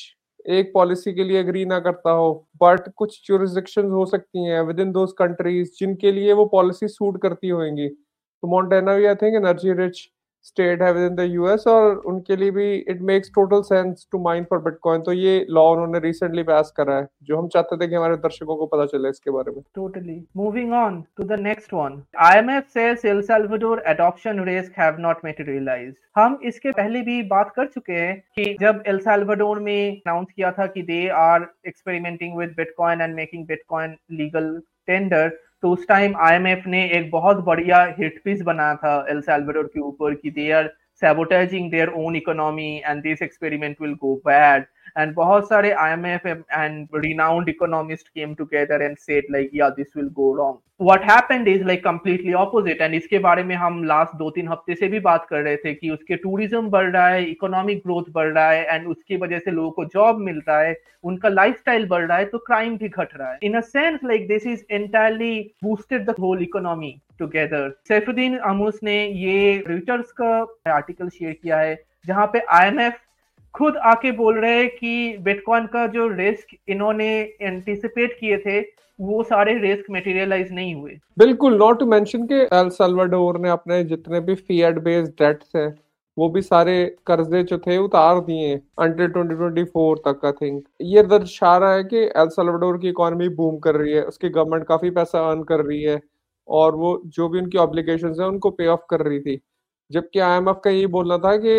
एक पॉलिसी के लिए एग्री ना करता हो बट कुछ जुरिस्डिक्शन हो सकती हैं विद इन दोज कंट्रीज़ जिनके लिए वो पॉलिसी सूट करती होंगी। तो मोन्टेना भी I think energy rich state है विद इन द यूएस और उनके लिए भी it makes total sense to mine for bitcoin तो ये लॉ उन्होंने रिसेंटली पास करा है, जो हम चाहते थे कि हमारे दर्शकों को पता चले इसके बारे में। Totally moving on to the next one IMF says El Salvador adoption risk have not materialised हम इसके पहले भी बात कर चुके हैं कि जब एल साल्वाडोर में अनाउंस किया था कि they are experimenting with bitcoin and making bitcoin legal tender तो उस टाइम आईएमएफ ने एक बहुत बढ़िया हिट पीस बनाया था एल सेल्वेडोर के ऊपर कि they are sabotaging their own economy and this experiment will go bad and बहुत सारे IMF and renowned economists came together and said, like, yeah, this will go wrong. What happened is, like, completely opposite. And इसके बारे में हम last दो तीन हफ़्ते से भी बात कर रहे थे कि उसके टूरिज़्म बढ़ रहा है इकोनॉमिक ग्रोथ बढ़ रहा है एंड उसकी वजह से लोगों को जॉब मिल रहा है, उनका लाइफस्टाइल बढ़ रहा है तो क्राइम भी घट रहा है। In a sense like this is entirely boosted the whole economy together Saifedean Ammous ने ये रिटर्स का आर्टिकल शेयर किया है, जहाँ पे आईएमएफ खुद आके बोल रहे हैं कि बिटकॉइन का जो रिस्क इन्होंने एंटिसिपेट किए थे, वो सारे रिस्क मटेरियलाइज नहीं हुए। बिल्कुल नॉट टू मेंशन के एल साल्वाडोर ने अपने जितने भी फिएट बेस्ड डेट्स हैं, वो भी सारे कर्जे जो थे उतार दिए अंटिल 2024 तक आई थिंक ये दर्शा रहा है कि एल साल्वाडोर की इकोनॉमी बूम कर रही है, उसकी गवर्नमेंट काफ़ी पैसा अर्न कर रही है, और वो जो भी उनकी ऑब्लिगेशन है, उनको पे ऑफ़ कर रही थी। जबकि आईएमएफ का ये बोलना था कि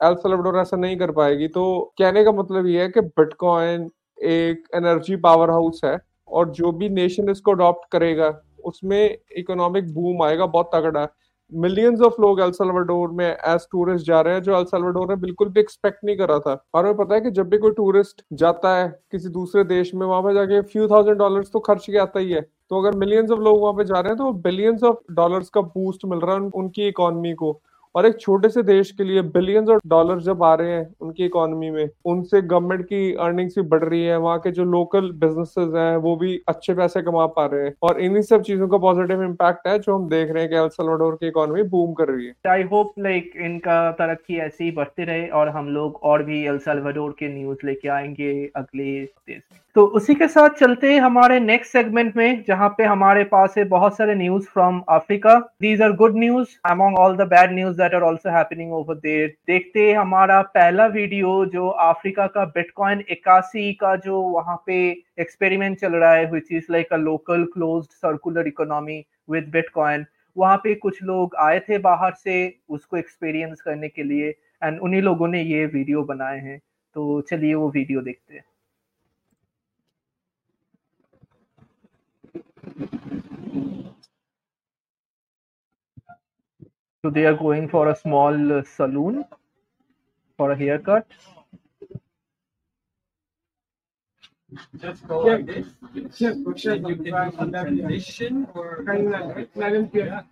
एल ऐसा नहीं कर पाएगी। तो कहने का मतलब ये है कि बिटकॉइन एक एनर्जी पावर हाउस है और जो भी नेशन इसको अडॉप्ट करेगा, उसमें इकोनॉमिक बूम आएगा, बहुत तगड़ा मिलियंस ऑफ़ लोग एल सल्वाडोर में एज टूरिस्ट जा रहे हैं, जो एल सल्वाडोर ने बिल्कुल भी एक्सपेक्ट नहीं करा था। और हमें पता है कि जब भी कोई टूरिस्ट जाता है किसी दूसरे देश में, वहाँ पे जाके फ्यू थाउज़ेंड डॉलर्स तो खर्च के आता ही है। तो अगर मिलियंस ऑफ़ लोग वहाँ पे जा रहे हैं तो बिलियंस ऑफ़ डॉलर्स का बूस्ट मिल रहा है उनकी इकोनॉमी को। और एक छोटे से देश के लिए बिलियंस ऑफ़ डॉलर जब आ रहे हैं उनकी इकोनॉमी में, उनसे गवर्नमेंट की अर्निंग्स भी बढ़ रही है, वहाँ के जो लोकल बिजनेसेस हैं, वो भी अच्छे पैसे कमा पा रहे हैं। और इन्हीं सब चीज़ों का पॉजिटिव इम्पैक्ट है जो हम देख रहे हैं कि एल सल्वाडोर की इकोनॉमी बूम कर रही है। आई होप लाइक इनका तरक्की ऐसे ही बढ़ती रहे और हम लोग और भी एल सल्वाडोर के न्यूज़ लेके आएँगे अगले में। तो उसी के साथ चलते हमारे नेक्स्ट सेगमेंट में, जहाँ पे हमारे पास है बहुत सारे news from Africa these are good news among all the bad news that are also happening over there देखते हैं हमारा पहला वीडियो जो अफ्रीका का बिटकॉइन इक्यासी का जो वहाँ पे एक्सपेरिमेंट चल रहा है which is like a local close circular economy with bitcoin वहाँ पे कुछ लोग आए थे बाहर से उसको एक्सपीरियंस करने के लिए एंड उन्हीं लोगों ने ये वीडियो बनाए हैं। तो चलिए वो वीडियो देखते हैं। So they are going for a small uh, saloon for a haircut. Just go yeah. like this. Yeah, for sure. You can do transition or yeah.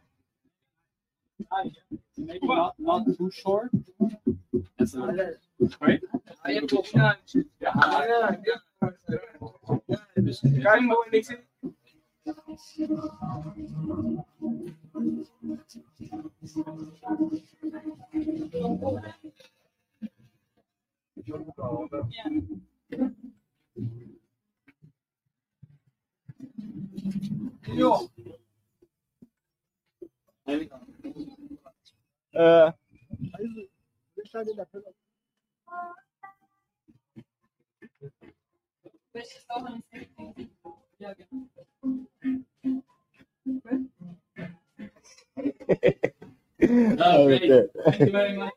Maybe not, not too short. That's right? Yeah. É. Deixa oh, great. Thank you very much.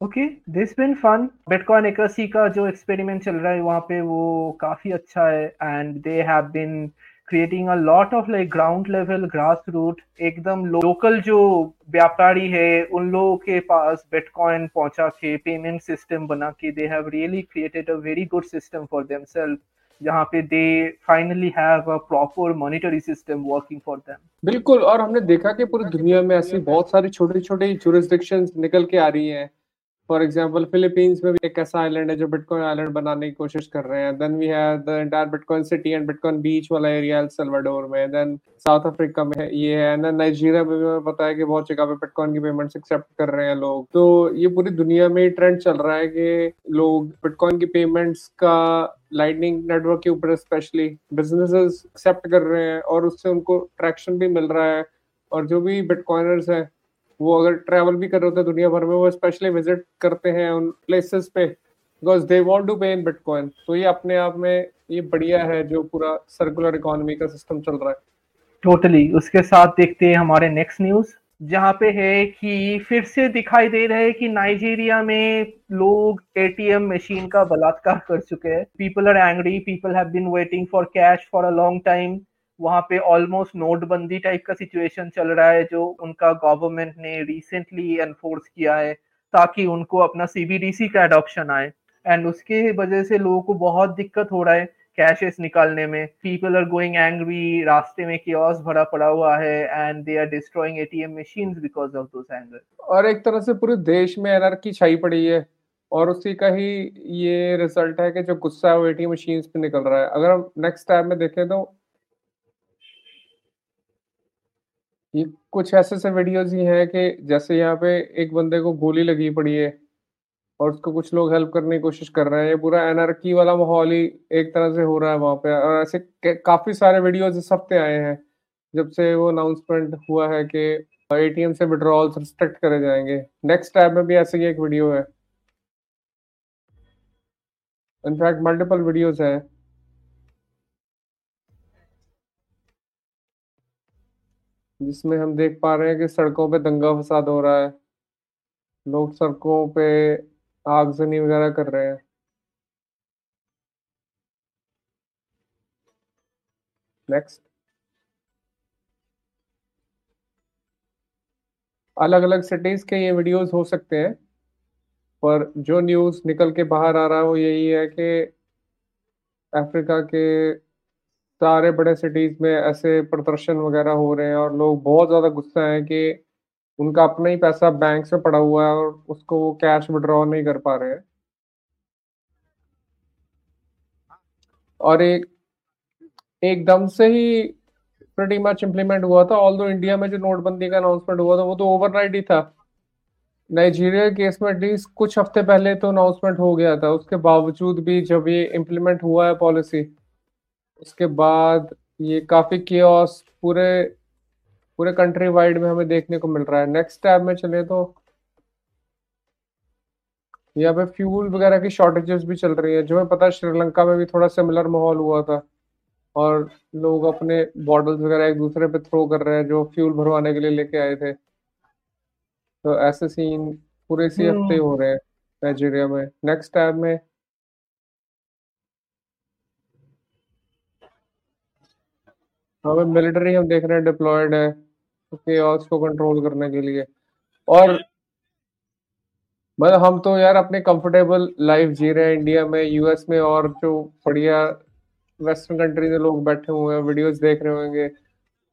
Okay this been fun bitcoin Ekasi का जो experiment चल रहा है वहाँ पे वो काफ़ी अच्छा है and they have been creating a lot of like ground level grass root एकदम लोकल जो व्यापारी है उन लोगों के पास बिटकॉइन पहुँचा के पेमेंट सिस्टम बना के they have really created a very good system for themselves जहाँ पे they finally have a proper monetary system working for them बिल्कुल, और हमने देखा कि पूरी दुनिया में ऐसी बहुत सारी छोटी छोटी जुरिस्डिक्शंस निकल के आ रही हैं। फॉर एग्जांपल फिलीपींस में भी एक ऐसा आइलैंड है जो बिटकॉइन आइलैंड बनाने की कोशिश कर रहे हैं. Then we have the entire bitcoin city and bitcoin beach वाला एरिया एल सल्वाडोर में. देन साउथ अफ्रीका में ये है. एंड नाइजीरिया में भी हमें पता है कि बहुत जगह पे बिटकॉइन की पेमेंट्स एक्सेप्ट कर रहे हैं लोग. तो ये पूरी दुनिया में ट्रेंड चल रहा है कि लोग बिटकॉइन की पेमेंट्स का लाइटनिंग नेटवर्क के ऊपर स्पेशली बिजनेसेस एक्सेप्ट कर रहे हैं और उससे उनको ट्रैक्शन भी मिल रहा है. और जो भी बिटकॉइनर्स हैं वो अगर ट्रैवल भी कर रहे होते हैं दुनिया भर में, वो स्पेशली विज़िट करते हैं उन प्लेसेस पे। बिकॉज़ दे वांट टू पे इन बिटकॉइन तो ये अपने आप में ये बढ़िया है जो पूरा सर्कुलर इकोनॉमी का सिस्टम चल रहा है। Totally totally. उसके साथ देखते हैं हमारे नेक्स्ट न्यूज़ जहाँ पे है कि फिर से दिखाई दे रहा है कि नाइजीरिया में लोग एटीएम मशीन का बलात्कार कर चुके हैं। People are angry people have been waiting for cash for a long time वहाँ पे ऑलमोस्ट नोटबंदी टाइप का सिचुएशन चल रहा है, जो उनका गवर्नमेंट ने रिसेंटली एनफोर्स किया है, ताकि उनको अपना सीबीडीसी का एडॉप्शन आए। एंड उसके वजह से लोगों को बहुत दिक्कत हो रहा है कैशेस निकालने में। पीपल आर गोइंग एंग्री रास्ते में कियोस भरा पड़ा हुआ है and they are destroying ATM machines because of those anger और एक तरह से पूरे देश में एनआरकी छाई पड़ी है, और उसी का ही ये रिज़ल्ट है कि जो गुस्सा है वो एटीएम मशीन्स पे निकल रहा है। अगर हम नेक्स्ट टाइम में देखें तो ये कुछ ऐसे ऐसे वीडियोस ही हैं कि जैसे यहाँ पे एक बंदे को गोली लगी पड़ी है और उसको कुछ लोग हेल्प करने की कोशिश कर रहे हैं। ये पूरा एनआरकी वाला माहौल ही एक तरह से हो रहा है वहाँ पे और ऐसे काफ़ी सारे वीडियोज़ इस हफ़्ते आए हैं जब से वो अनाउंसमेंट हुआ है कि एटीएम से विड्रॉल्स रिस्ट्रिक्ट करे जाएँगे। नेक्स्ट टैब में भी ऐसे ही एक वीडियो है। इनफैक्ट मल्टीपल वीडियोस है। जिसमें हम देख पा रहे हैं कि सड़कों पे दंगा फसाद हो रहा है। लोग सड़कों पे आगजनी वगैरह कर रहे हैं। नेक्स्ट अलग अलग सिटीज़ के ये वीडियोस हो सकते हैं, पर जो न्यूज़ निकल के बाहर आ रहा है वो यही है कि अफ्रीका के सारे बड़े सिटीज़ में ऐसे प्रदर्शन वगैरह हो रहे हैं और लोग बहुत ज़्यादा गुस्सा है कि उनका अपना ही पैसा बैंक से पड़ा हुआ है और उसको वो कैश विड्रॉ नहीं कर पा रहे हैं। और एक एकदम से ही प्रटी मच इम्प्लीमेंट हुआ था ऑल इंडिया में जो नोटबंदी का अनाउंसमेंट हुआ था, वो तो ओवरनाइट ही था। नाइजीरिया केस में एटलीस्ट कुछ हफ़्ते पहले तो अनाउंसमेंट हो गया था, उसके बावजूद भी जब ये इम्प्लीमेंट हुआ है पॉलिसी उसके बाद ये काफ़ी कियोस पूरे पूरे कंट्री वाइड में हमें देखने को मिल रहा है। नेक्स्ट टैब में चले तो यहाँ पे फ्यूल वगैरह की शॉर्टेजेस भी चल रही है। जो हमें पता है श्रीलंका में भी थोड़ा सिमिलर माहौल हुआ था और लोग अपने बॉटल्स वगैरह एक दूसरे पे थ्रो कर रहे हैं जो फ्यूल भरवाने के लिए लेके आए थे। तो ऐसे सीन पूरे इसी हफ़्ते हो रहे हैं नाइजीरिया में। नेक्स्ट टैब में हमें मिलिट्री हम देख रहे हैं डिप्लॉयड है केओस को कंट्रोल करने के लिए। और मतलब हम तो यार अपने कंफर्टेबल लाइफ जी रहे हैं इंडिया में यूएस में और जो बढ़िया वेस्टर्न कंट्री में लोग बैठे हुए हैं वीडियोस देख रहे होंगे।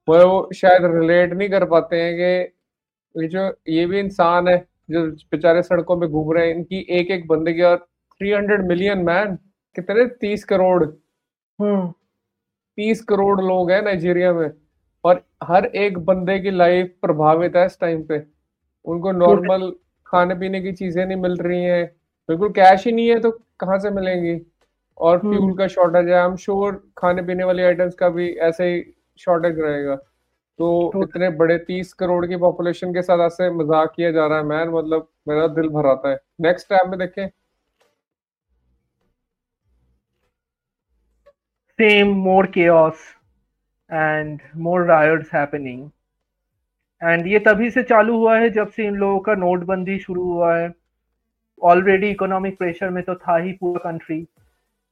वो शायद रिलेट नहीं कर पाते हैं कि ये जो, ये भी इंसान है, जो बेचारे सड़कों में घूम रहे हैं, इनकी एक एक बंदे की और थ्री हंड्रेड मिलियन मैन कितने तीस करोड़। हम्म। तीस करोड़ लोग हैं नाइजीरिया में और हर एक बंदे की लाइफ प्रभावित है इस टाइम पे। उनको नॉर्मल खाने पीने की चीज़ें नहीं मिल रही हैं बिल्कुल कैश ही नहीं है तो कहाँ से मिलेंगी? और फ्यूल हम्म। का शॉर्टेज है आई एम श्योर खाने पीने वाली आइटम्स का भी ऐसे ही शॉर्टेज रहेगा। तो इतने बड़े तीस करोड़ की पॉपुलेशन के साथ ऐसे मज़ाक किया जा रहा है मैन मतलब मेरा दिल भराता है। नेक्स्ट टाइम में देखें। Same more chaos and more riots happening and ये तभी से चालू हुआ है जब से इन लोगों का नोटबंदी शुरू हुआ है। ऑलरेडी इकोनॉमिक प्रेशर में तो था ही पूरा कंट्री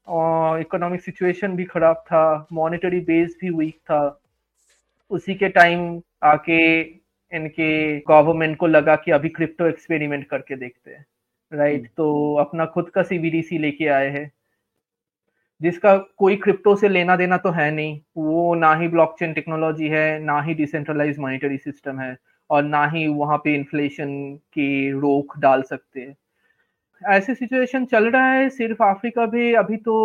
और इकोनॉमिक सिचुएशन भी खराब था। मॉनेटरी बेस भी वीक था। उसी के टाइम आके इनके गवर्नमेंट को लगा कि अभी क्रिप्टो एक्सपेरिमेंट करके देखते हैं। Right right? तो अपना खुद का सीबीडीसी लेके आए हैं। जिसका कोई क्रिप्टो से लेना देना तो है नहीं। वो ना ही ब्लॉकचेन टेक्नोलॉजी है, ना ही डिसेंट्रलाइज मॉनिटरी सिस्टम है और ना ही वहाँ पे इन्फ्लेशन की रोक डाल सकते हैं। ऐसे सिचुएशन चल रहा है, सिर्फ़ अफ्रीका भी। अभी तो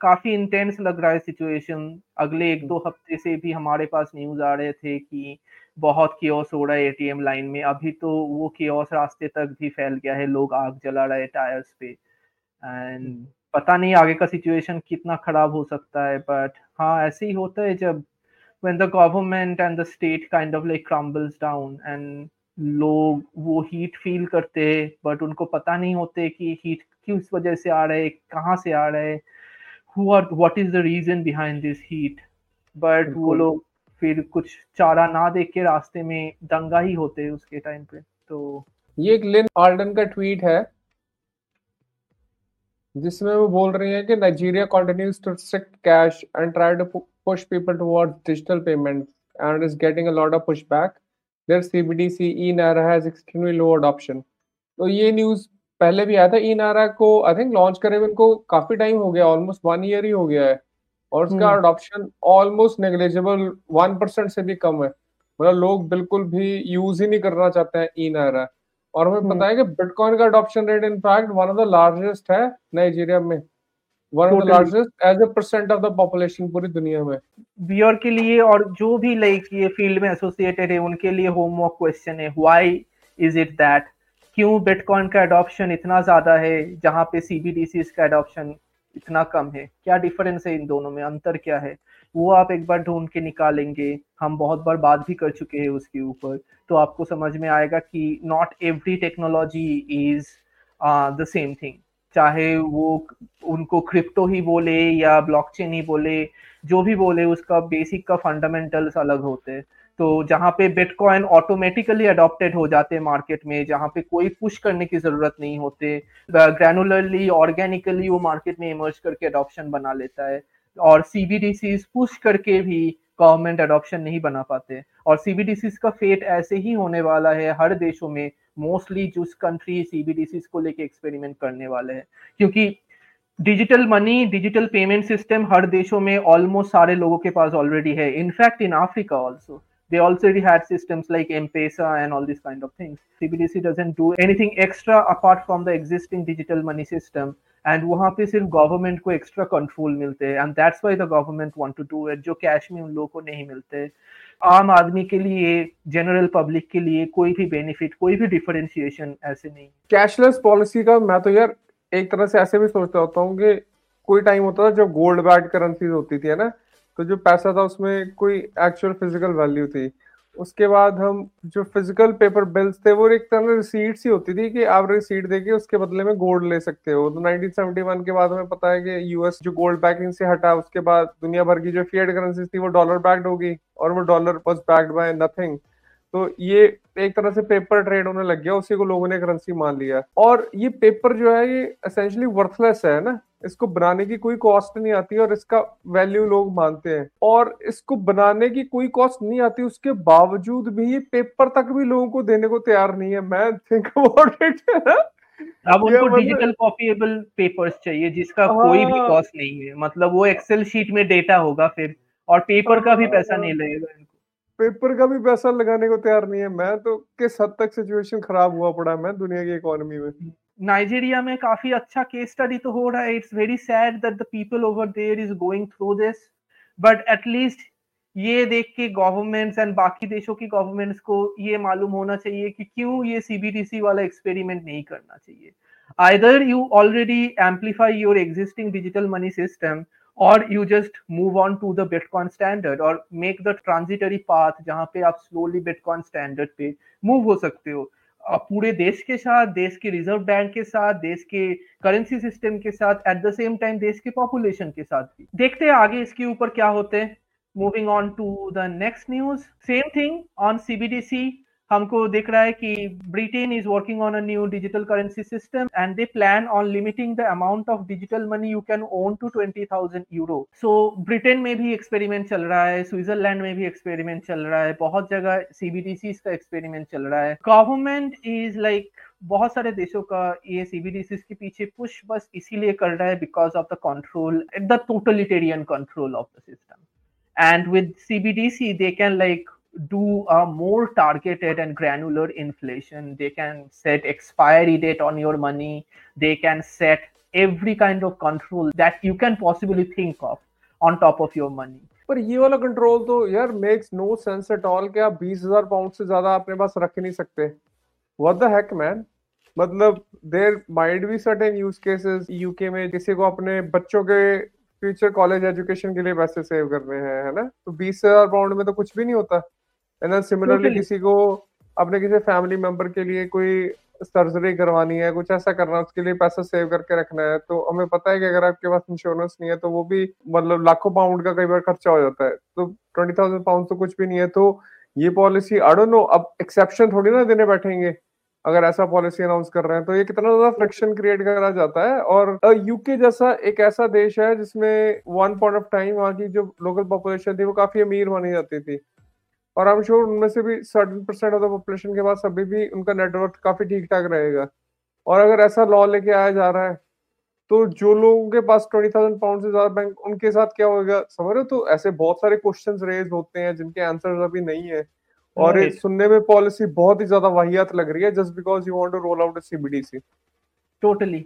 काफ़ी इंटेंस लग रहा है सिचुएशन अगले एक दो हफ़्ते से भी हमारे पास न्यूज़ आ रहे थे कि बहुत कियोस हो रहा है एटीएम लाइन में। अभी तो वो कियोस रास्ते तक भी फैल गया है। लोग आग जला रहे टायर्स पे। एंड पता नहीं आगे का सिचुएशन कितना खराब हो सकता है बट हाँ ऐसे ही होता है जब when the government and the state kind of like crumbles down and लोग वो हीट फील करते हैं बट उनको पता नहीं होते कि हीट किस वजह से आ रहे कहाँ से आ रहे हु are what is the reason behind this heat but वो लोग फिर कुछ चारा ना देख के रास्ते में दंगा ही होते हैं उसके टाइम पे तो ये एक लिन आर्डन का ट्वीट है जिसमें वो बोल रही है कि Nigeria continues to restrict cash and try to push people towards digital payment and is getting a lot of pushback there CBDC eNaira has extremely low adoption तो ये न्यूज़ पहले भी आया था ई नारा को आई थिंक लॉन्च करे हुए उनको काफ़ी टाइम हो गया ऑलमोस्ट वन ईयर ही हो गया है। और उसका adoption almost negligible one percent से भी कम है। मतलब लोग बिल्कुल भी यूज़ ही नहीं करना चाहते हैं ई नारा और हमें पता है कि बिटकॉइन का adoption rate in fact one of the largest है नाइजीरिया में। One of the largest as a percent of the population पूरी दुनिया में। बियर के लिए और जो भी लाइक ये फ़ील्ड में एसोसिएटेड है उनके लिए होमवर्क क्वेश्चन है। व्हाई इज़ इट दैट क्यों बिटकॉइन का अडॉप्शन इतना ज़्यादा है? जहाँ पे सीबीडीसी का अडॉप्शन इतना कम है। क्या डिफरेंस है इन दोनों में? अंतर क्या है? वो आप एक बार ढूंढ के निकालेंगे। हम बहुत बार बात भी कर चुके हैं उसके ऊपर। तो आपको समझ में आएगा कि not every technology is the same thing चाहे वो उनको क्रिप्टो ही बोले या ब्लॉकचेन ही बोले, जो भी बोले, उसका बेसिक का फंडामेंटल्स अलग होते हैं। तो जहाँ पे बिटकॉइन ऑटोमेटिकली अडॉप्टेड हो जाते हैं मार्केट में, जहाँ पे कोई पुश करने की ज़रूरत नहीं होते ग्रैनुलरली ऑर्गेनिकली वो मार्केट में इमर्ज करके अडॉप्शन बना लेता है। और सीबीडीसी पुश करके भी गवर्नमेंट अडॉप्शन नहीं बना पाते और सीबीडीसी का फेट ऐसे ही होने वाला है, हर देशों में मोस्टली जिस कंट्री सीबीडीसी को लेके एक्सपेरिमेंट करने वाले हैं क्योंकि digital money digital payment system हर देशों में ऑलमोस्ट सारे लोगों के पास ऑलरेडी है in fact in Africa also they already had systems like M-Pesa and all these kind of things. CBDC doesn't do anything extra apart from the existing digital money. And वहाँ पे सिर्फ़ government को extra control मिलते हैं। And that's why the government want to do it जो cash में उन लोगों को नहीं मिलते। आम आदमी के लिए जनरल पब्लिक के लिए कोई भी बेनिफिट कोई भी डिफरेंशिएशन ऐसे नहीं कैशलेस पॉलिसी का मैं तो यार एक तरह से ऐसे भी सोचता होता हूँ कि कोई टाइम होता था जब गोल्ड बैड करेंसीज होती थी, है ना? तो जो पैसा था उसमें कोई एक्चुअल फ़िज़िकल वैल्यू थी। उसके बाद हम जो फ़िज़िकल पेपर बिल्स थे, वो एक तरह रिसीट्स ही होती थी कि आप रिसीट देके उसके बदले में गोल्ड ले सकते हो। तो 1971 के बाद हमें पता है कि यूएस जो गोल्ड बैकिंग से हटा, उसके बाद दुनिया भर की जो फिएट करेंसी थी, वो डॉलर बैक्ड होगी और वो dollar was backed by nothing तो ये एक तरह से पेपर ट्रेड होने लग गया, उसी को लोगों ने करेंसी मान लिया। और ये पेपर जो है, ये असेंशली वर्थलेस है ना? इसको बनाने की कोई कॉस्ट नहीं आती और इसका वैल्यू लोग मानते हैं। और इसको बनाने की कोई कॉस्ट नहीं आती उसके बावजूद भी ये पेपर तक भी लोगों को देने को तैयार नहीं है। मैं थिंक अबाउट इट अब उनको डिजिटल कॉपीएबल पेपर्स चाहिए जिसका हाँ, कोई भी कॉस्ट नहीं है। मतलब वो एक्सेल शीट में डेटा होगा फिर और पेपर का भी पैसा नहीं लगेगा पेपर का भी पैसा लगाने को तैयार नहीं है। मैं तो किस हद तक सिचुएशन खराब हुआ पड़ा है? मैं दुनिया की इकोनॉमी में। नाइजीरिया में काफ़ी अच्छा केस स्टडी तो हो रहा है। It's very sad that the people over there is going through this but at least ये देख के गवर्नमेंट्स एंड बाकी देशों की गवर्नमेंट्स को ये मालूम होना चाहिए कि क्यों ये सीबीडीसी वाला एक्सपेरिमेंट नहीं करना चाहिए। Either you already amplify your existing digital money system और you just move on to the bitcoin standard और मेक द ट्रांजिटरी पाथ जहाँ पे आप स्लोली बिटकॉइन स्टैंडर्ड पे मूव हो सकते हो। पूरे देश के साथ, देश के रिज़र्व बैंक के साथ, देश के करेंसी सिस्टम के साथ एट द सेम टाइम देश के पॉपुलेशन के साथ भी। देखते हैं आगे इसके ऊपर क्या होते हैं। Moving on to the next news same thing on CBDC हमको दिख रहा है कि Britain is working on a new digital currency system and they plan on limiting the amount of digital money you can own to twenty thousand euro so Britain में भी experiment चल रहा है स्विट्जरलैंड में भी एक्सपेरिमेंट चल रहा है, बहुत जगह सीबीडीसी का एक्सपेरिमेंट चल रहा है। गवर्नमेंट इज़ लाइक बहुत सारे देशों का ये सीबीडीसी के पीछे पुश बस इसीलिए कर रहा है because of the control the totalitarian control of the system and with cbdc they can like do a more targeted and granular inflation. They can set expiry date on your money. They can set every kind of control that you can possibly think of on top of your money. पर ये वाला control तो यार makes no sense at all कि आप बीस हज़ार pound से ज़्यादा अपने पास रख नहीं सकते व्हाट द हेक मैन मतलब there might be certain use cases UK में किसी को अपने बच्चों के फ्यूचर कॉलेज एजुकेशन के लिए पैसे सेव करने हैं है ना तो बीस हज़ार पाउंड में तो कुछ भी नहीं होता एंड देन सिमिलरली किसी को अपने किसी फैमिली मेंबर के लिए कोई सर्जरी करवानी है कुछ ऐसा करना है उसके लिए पैसा सेव करके रखना है तो हमें पता है कि अगर आपके पास इंश्योरेंस नहीं है तो वो भी मतलब लाखों पाउंड का कई बार खर्चा हो जाता है। तो ट्वेंटी थाउज़ेंड पाउंड तो कुछ भी नहीं है तो ये पॉलिसी आई डोंट नो अब एक्सेप्शन थोड़ी ना देने बैठेंगे अगर ऐसा पॉलिसी अनाउंस कर रहे हैं तो ये कितना ज़्यादा फ्रिक्शन क्रिएट करा जाता है। और यूके जैसा एक ऐसा देश है जिसमें वन पॉइंट ऑफ़ टाइम वहाँ की जो लोकल पॉपुलेशन थी वो काफ़ी अमीर मानी जाती थी। और आई एम श्योर उनमें से भी certain percent of the population के पास अभी भी उनका नेटवर्क काफ़ी ठीक ठाक रहेगा। और अगर ऐसा लॉ लेके आया जा रहा है तो जो लोगों के पास ट्वेंटी थाउज़ेंड पाउंड से ज़्यादा बैंक उनके साथ क्या होगा? समझ रहे हो? तो ऐसे बहुत सारे क्वेश्चन रेज होते हैं जिनके आंसर अभी नहीं है। और right. सुनने में पॉलिसी बहुत ही ज़्यादा वाहियात लग रही है just because you want to roll out CBDC totally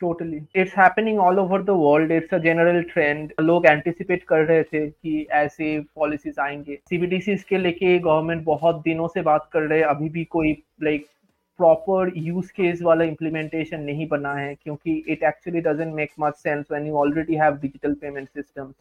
totally it's happening all over the world it's a general trend लोग एंटिसिपेट कर रहे थे कि ऐसे पॉलिसीज़ आएँगे। सीबीडीसी के लेके गवर्नमेंट बहुत दिनों से बात कर रहे हैं। अभी भी कोई लाइक प्रॉपर यूज़ केस वाला इम्प्लीमेंटेशन नहीं बना है, क्योंकि it actually doesn't make much sense when you already have digital payment systems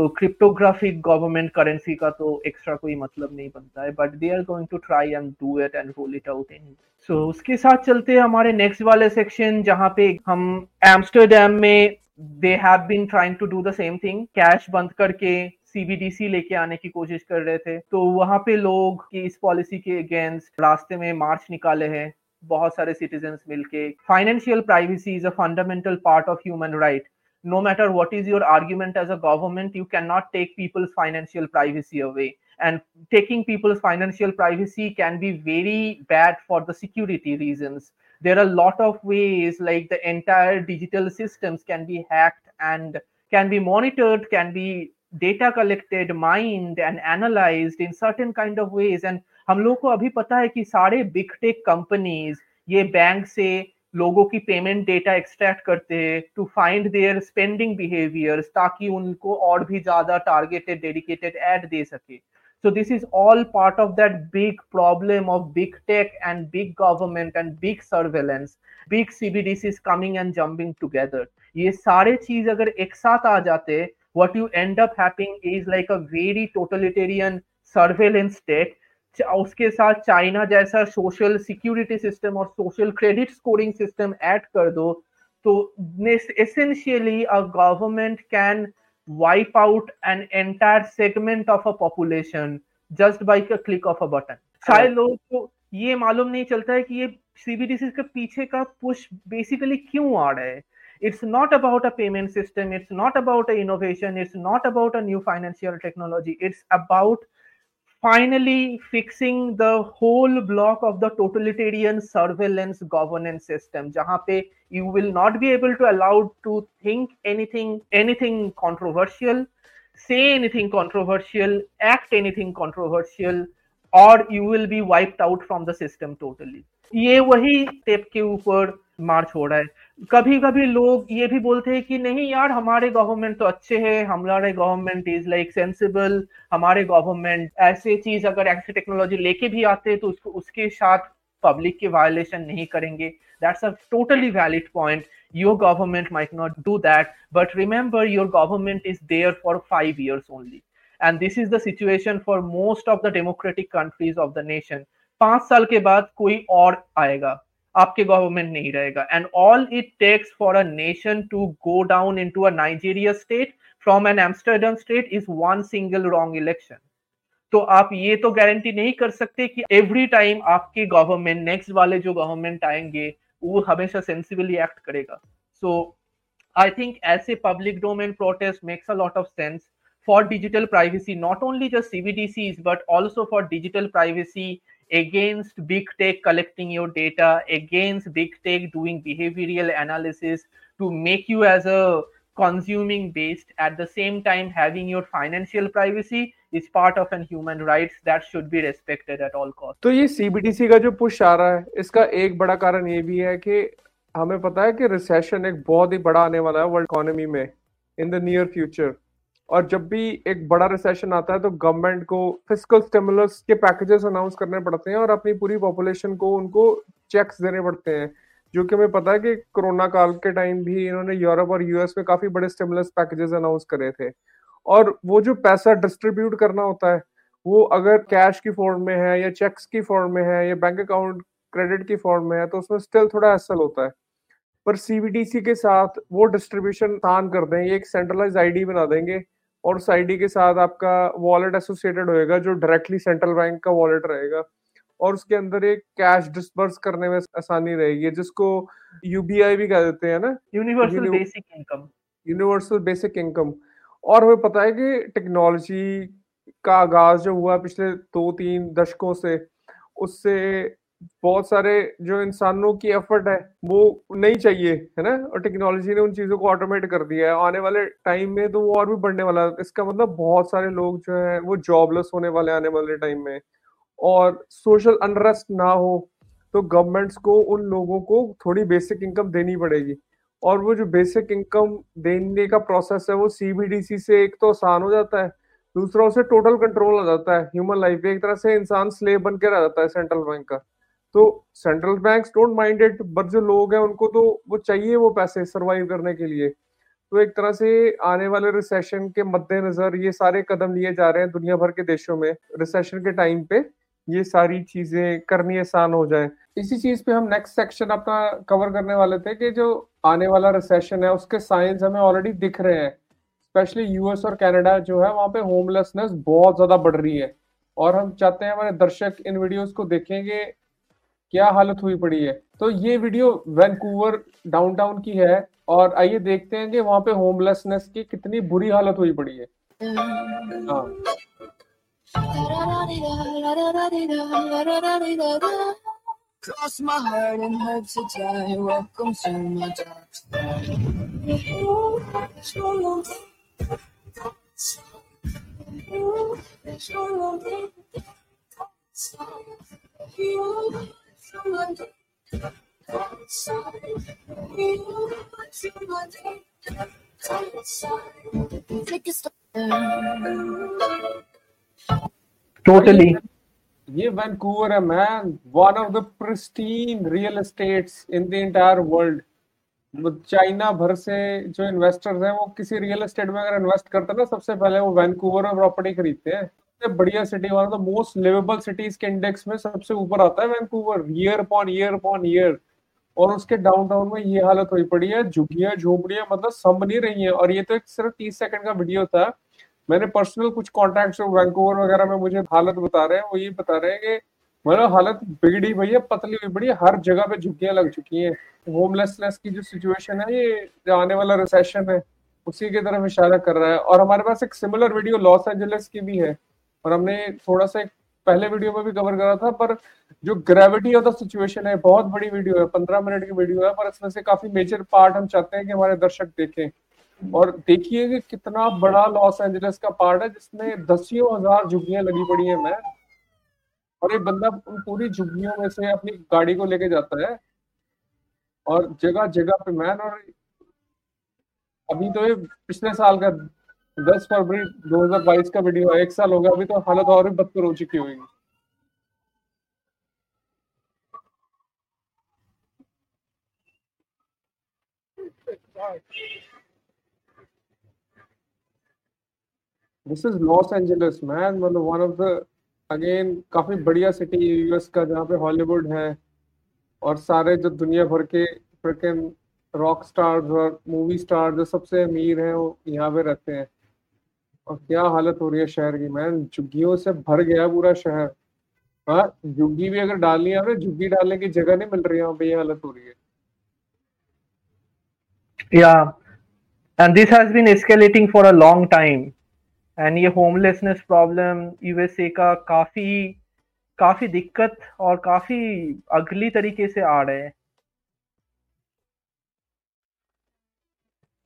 तो क्रिप्टोग्राफिक गवर्नमेंट करेंसी का तो एक्स्ट्रा कोई मतलब नहीं बनता है but they are going to try and do it and roll it out in so उसके साथ चलते हैं हमारे नेक्स्ट वाले सेक्शन जहाँ पे हम एम्स्टरडेम में they have been trying to do the same thing cash बंद करके सीबीडीसी लेके आने की कोशिश कर रहे थे। तो वहाँ पे लोग की इस पॉलिसी के अगेंस्ट रास्ते में मार्च निकाले हैं, बहुत सारे सिटीजन मिलके। Financial privacy is a fundamental part of human right no matter what is your argument as a government, you cannot take people's financial privacy away. And taking people's financial privacy can be very bad for the security reasons. There are a lot of ways, like the entire digital systems can be hacked and can be monitored, can be data collected, mined, and analyzed in certain kind of ways. And हम लोग को अभी पता है कि सारे big tech companies ये bank से लोगों की पेमेंट डेटा एक्सट्रैक्ट करते हैं to find their spending behaviours ताकि उनको और भी ज़्यादा टारगेटेड डेडिकेटेड एड दे सके। So this is all part of that big problem of big tech and big government and big surveillance big CBDC is coming and jumping together ये सारे चीज़ अगर एक साथ आ जाते what you end up happening is like a very totalitarian surveillance tech उसके साथ चाइना जैसा सोशल सिक्योरिटी सिस्टम और social credit scoring system add कर दो तो essentially a government can wipe out an entire segment of a population just by a click of a button शायद लोगों को ये मालूम नहीं चलता है कि ये सीबीडीसी के पीछे का पुश बेसिकली क्यों आ रहा है। It's not about a payment system it's not about a innovation it's not about a new financial technology it's about finally fixing the whole block of the totalitarian surveillance governance system jahan pe you will not be able to allowed to think anything anything controversial say anything controversial act anything controversial or you will be wiped out from the system totally ये वही step के ऊपर मार्च हो रहा है कभी कभी लोग ये भी बोलते हैं कि नहीं यार, हमारे गवर्नमेंट तो अच्छे है, हमारे गवर्नमेंट इज़ लाइक सेंसिबल हमारे गवर्नमेंट ऐसे चीज़ अगर ऐसी टेक्नोलॉजी लेके भी आते हैं तो उसको, उसके साथ पब्लिक के वायोलेशन नहीं करेंगे। That's a totally valid point your government might not do that but remember your government is there for five years only and this is the situation for most of the democratic countries of the nation पाँच साल के बाद कोई और आएगा। आपके government नहीं रहेगा। And all it takes for a nation to go down into a Nigeria state from an Amsterdam state is one single wrong election तो आप ये तो गारंटी नहीं कर सकते कि एवरी टाइम आपके गवर्नमेंट नेक्स्ट वाले जो गवर्नमेंट आएँगे वो हमेशा सेंसिबली एक्ट करेगा। सो आई थिंक ऐसे public domain protest makes a lot of sense for digital privacy, not only just CBDCs, but also for digital privacy against big tech collecting your data, against big tech doing behavioral analysis to make you as a consuming based at the same time having your financial privacy is part of an human rights that should be respected at all costs. तो ये CBDC का जो push आ रहा है इसका एक बड़ा कारण ये भी है कि हमें पता है कि रिसेशन एक बहुत ही बड़ा आने वाला है वर्ल्ड इकोनॉमी में इन द नियर फ्यूचर और जब भी एक बड़ा रिसेशन आता है तो गवर्नमेंट को फ़िज़िकल स्टिमुलस के पैकेजेस अनाउंस करने पड़ते हैं और अपनी पूरी पॉपुलेशन को उनको चेक्स देने पड़ते हैं। जो कि हमें पता है कि कोरोना काल के टाइम भी इन्होंने यूरोप और यूएस में काफ़ी बड़े स्टिमुलस पैकेजेस अनाउंस करे थे। और वो जो पैसा डिस्ट्रीब्यूट करना होता है, वो अगर कैश की फॉर्म में है या चेक्स की फॉर्म में है या बैंक अकाउंट क्रेडिट की फॉर्म में है तो उसमें स्टिल थोड़ा असल होता है। पर सीबीडीसी के साथ वो डिस्ट्रीब्यूशन आसान कर देंगे एक सेंट्रलाइज आईडी बना देंगे। और उस आईडी के साथ आपका वॉलेट एसोसिएटेड होएगा जो डायरेक्टली सेंट्रल बैंक का वॉलेट रहेगा। और उसके अंदर एक कैश डिस्पर्स करने में आसानी रहेगी जिसको यूबीआई भी कह देते हैं ना। Universal basic income universal basic income और हमें पता है कि टेक्नोलॉजी का आगाज़ जो हुआ पिछले दो तीन दशकों से उससे बहुत सारे जो इंसानों की एफर्ट है, वो नहीं चाहिए, है ना? और टेक्नोलॉजी ने उन चीज़ों को ऑटोमेट कर दिया है। आने वाले टाइम में तो वो और भी बढ़ने वाला है। इसका मतलब बहुत सारे लोग जो है, वो जॉबलेस होने वाले आने वाले टाइम में। और सोशल अनरेस्ट ना हो तो गवर्नमेंट्स को, उन लोगों को थोड़ी बेसिक इनकम देनी पड़ेगी। और वो जो बेसिक इनकम देने का प्रोसेस है, वो सीबीडीसी से एक तो आसान हो जाता है, दूसरा उसे टोटल कंट्रोल हो जाता है। ह्यूमन लाइफ एक तरह से इंसान स्लेव बन के रह जाता है सेंट्रल बैंक का। तो central bank don't mind it but जो लोग हैं, उनको तो वो चाहिए वो पैसे सरवाइव करने के लिए। तो एक तरह से आने वाले रिसेशन के मद्देनजर ये सारे कदम लिए जा रहे हैं दुनिया भर के देशों में रिसेशन के टाइम पे ये सारी चीज़ें करनी आसान हो जाए। इसी चीज़ पे हम नेक्स्ट सेक्शन अपना कवर करने वाले थे कि जो आने वाला रिसेशन है, उसके साइंस हमें ऑलरेडी दिख रहे हैं। स्पेशली यूएस और कनाडा जो है, वहाँ पे होमलेसनेस बहुत ज़्यादा बढ़ रही है। और हम चाहते हैं हमारे दर्शक इन वीडियोस को देखेंगे क्या हालत हुई पड़ी है? तो ये वीडियो वैंकूवर डाउनटाउन की है और आइए देखते हैं कि वहाँ पे होमलेसनेस की कितनी बुरी हालत हुई पड़ी है। हाँ. Take a step. Totally. ये वैंकूवर है man one of the pristine real estates in the entire world China भर से जो इन्वेस्टर्स हैं, वो किसी रियल एस्टेट में अगर इन्वेस्ट करते हैं ना, सबसे पहले वो वैंकूवर में प्रॉपर्टी खरीदते हैं सबसे बढ़िया city one of the most livable cities के इंडेक्स में सबसे ऊपर आता है Vancouver year upon year upon year और उसके डाउनटाउन में ये हालत हुई पड़ी है झुग्गियाँ झोपड़ियाँ मतलब सम नहीं रही है। और ये तो एक सिर्फ़ तीस सेकंड का वीडियो था। मैंने पर्सनल कुछ कॉन्टैक्ट वैंकूवर वगैरह में मुझे हालत बता रहे हैं, वो ये बता रहे हैं कि मतलब हालत बिगड़ी हुई है, पतली हुई बड़ी हर जगह पे झुग्गियाँ लग चुकी हैं। होमलेसनेस की जो सिचुएशन है, ये आने वाला रिसेशन है, उसी की तरफ़ इशारा कर रहा है। और हमारे पास एक सिमिलर वीडियो लॉस एंजलिस की भी है। और हमने थोड़ा सा पहले वीडियो में भी कवर करा था, पर जो ग्रेविटी ऑफ़ द सिचुएशन है, बहुत बड़ी वीडियो है, पंद्रह मिनट की वीडियो है, पर इसमें से काफ़ी मेजर पार्ट हम चाहते हैं कि हमारे दर्शक देखें। और देखिए कि कितना बड़ा लॉस एंजलिस का पार्ट है, जिसमें दसियों हज़ार झुग्गियाँ लगी पड़ी है मैन और एक बंदा उन पूरी झुग्गियों में से अपनी गाड़ी को लेके जाता है। और जगह जगह पे मैन और अभी तो ये पिछले साल का दस फरवरी 2022 का वीडियो है, एक साल हो गया, अभी तो हालत और भी बदतर हो चुकी होगी। This is Los Angeles man मतलब वन ऑफ़ द अगेन काफ़ी बढ़िया सिटी है यूएस का, जहाँ पे हॉलीवुड है, और सारे जो दुनिया भर के फ्रिकन रॉक स्टार्स और मूवी स्टार जो सबसे अमीर हैं, वो यहाँ पे रहते हैं। और क्या हालत हो रही है शहर की? मैन झुग्गियों से भर गया पूरा शहर। हाँ झुग्गी भी अगर डालनी है झुग्गी डालने की जगह नहीं मिल रही है ये हालत हो रही है। Yeah, and this has been escalating for a long time. And ये होमलेसनेस प्रॉब्लम यूएसए का काफ़ी काफ़ी दिक्कत और काफ़ी अगली तरीके से आ रहे हैं।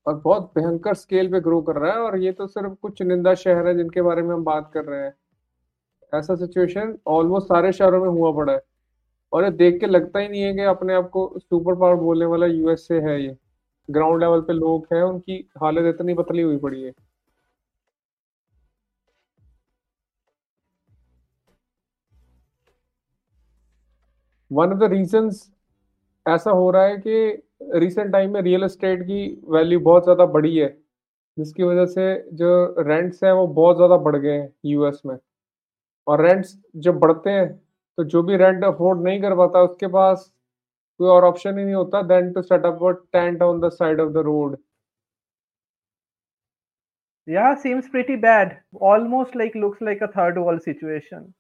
और बहुत भयंकर स्केल पे ग्रो कर रहा है और ये तो सिर्फ़ कुछ चुनिंदा शहर है जिनके बारे में हम बात कर रहे हैं। ऐसा सिचुएशन ऑलमोस्ट सारे शहरों में हुआ पड़ा है। और ये देख के लगता ही नहीं है कि अपने आप को सुपर पावर बोलने वाला यूएसए है ये। ग्राउंड लेवल पे लोग हैं, उनकी हालत इतनी पतली हुई पड़ी है। वन ऑफ़ द रीजंस ऐसा हो रहा है कि रिसेंट टाइम में रियल एस्टेट की वैल्यू बहुत ज़्यादा बढ़ी है जिसकी वजह से जो रेंट्स हैं वो बहुत ज़्यादा बढ़ गए हैं यूएस में और रेंट्स जब बढ़ते हैं तो जो भी रेंट अफोर्ड नहीं कर पाता उसके पास कोई और ऑप्शन ही नहीं होता then to set up tent on the side of the road Yeah, seems pretty bad. Almost like looks like a third world situation.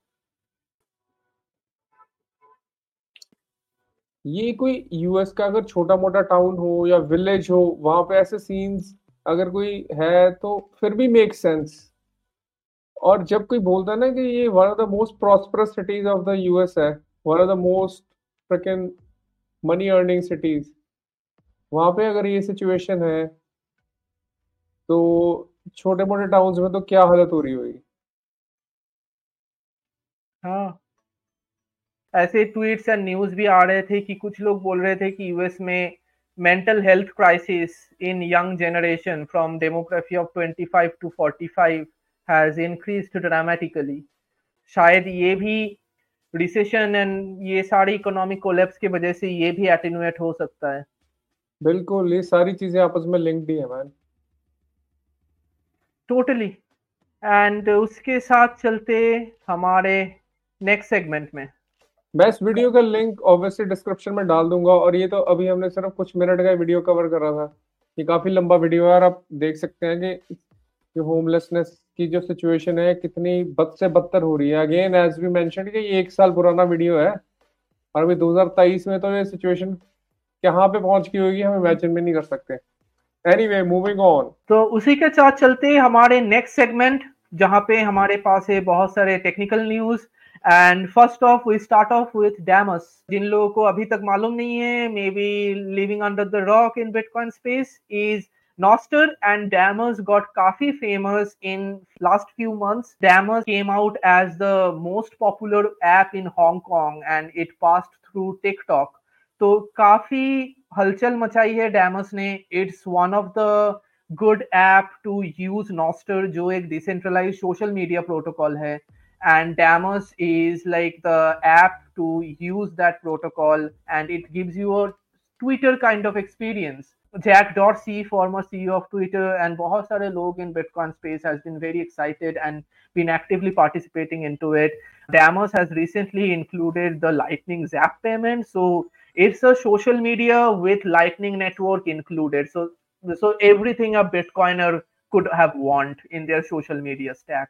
ये कोई यूएस का अगर छोटा मोटा टाउन हो या विलेज हो, वहाँ पे ऐसे सीन्स अगर कोई है तो फिर भी मेक सेंस और जब कोई बोलता है ना कि ये one of the most prosperous cities of the US है one of the most money earning cities वहाँ पे अगर ये सिचुएशन है तो छोटे मोटे टाउन्स में तो क्या हालत हो रही होगी? हाँ। ऐसे ट्वीट्स एंड न्यूज़ भी आ रहे थे कि कुछ लोग बोल रहे थे कि यूएस में mental health crisis in young generation from demography of 25 to 45 has increased dramatically शायद ये भी रिसेशन एंड ये सारी इकोनॉमिक कोलैप्स की वजह से ये भी एटेन्यूएट हो सकता है। बिल्कुल ये सारी चीज़ें आपस में लिंक्ड ही है मैन टोटली एंड उसके साथ चलते हमारे नेक्स्ट सेगमेंट में। मैं इस वीडियो का लिंक ऑब्वियसली डिस्क्रिप्शन में डाल दूँगा और ये तो अभी हमने सिर्फ़ कुछ मिनट का वीडियो कवर कर रहा था। ये काफ़ी लंबा वीडियो है और आप देख सकते हैं कि जो होमलेसनेस की जो सिचुएशन है, कितनी बद से बदतर हो रही है। अगेन एज वी कि ये एक साल पुराना वीडियो है और अभी 2023 में तो ये सिचुएशन कहाँ पे पहुँच गई होगी हम इमेजिन भी नहीं कर सकते। एनीवे मूविंग ऑन तो उसी के साथ चलते हमारे नेक्स्ट सेगमेंट जहाँ पे हमारे पास है बहुत सारे technical news and first of we start off with Damus जिन लोगों को अभी तक मालूम नहीं है may be living under the rock in bitcoin space is Nostr and Dammers got काफ़ी famous in last few months. Dammers came out as the most popular app in Hong Kong and it passed through TikTok. तो काफ़ी हलचल मचाई है Damus ने it's one of the good app to use Nostr जो एक decentralize social media protocol है and Damus is like the app to use that protocol and it gives you a Twitter kind of experience. Jack Dorsey, former CEO of Twitter, and बहुत सारे लोग in Bitcoin space has been very excited and been actively participating into it. Damus has recently included the Lightning Zap payment, so it's a social media with Lightning network included. So so everything a Bitcoiner could have want in their social media stack.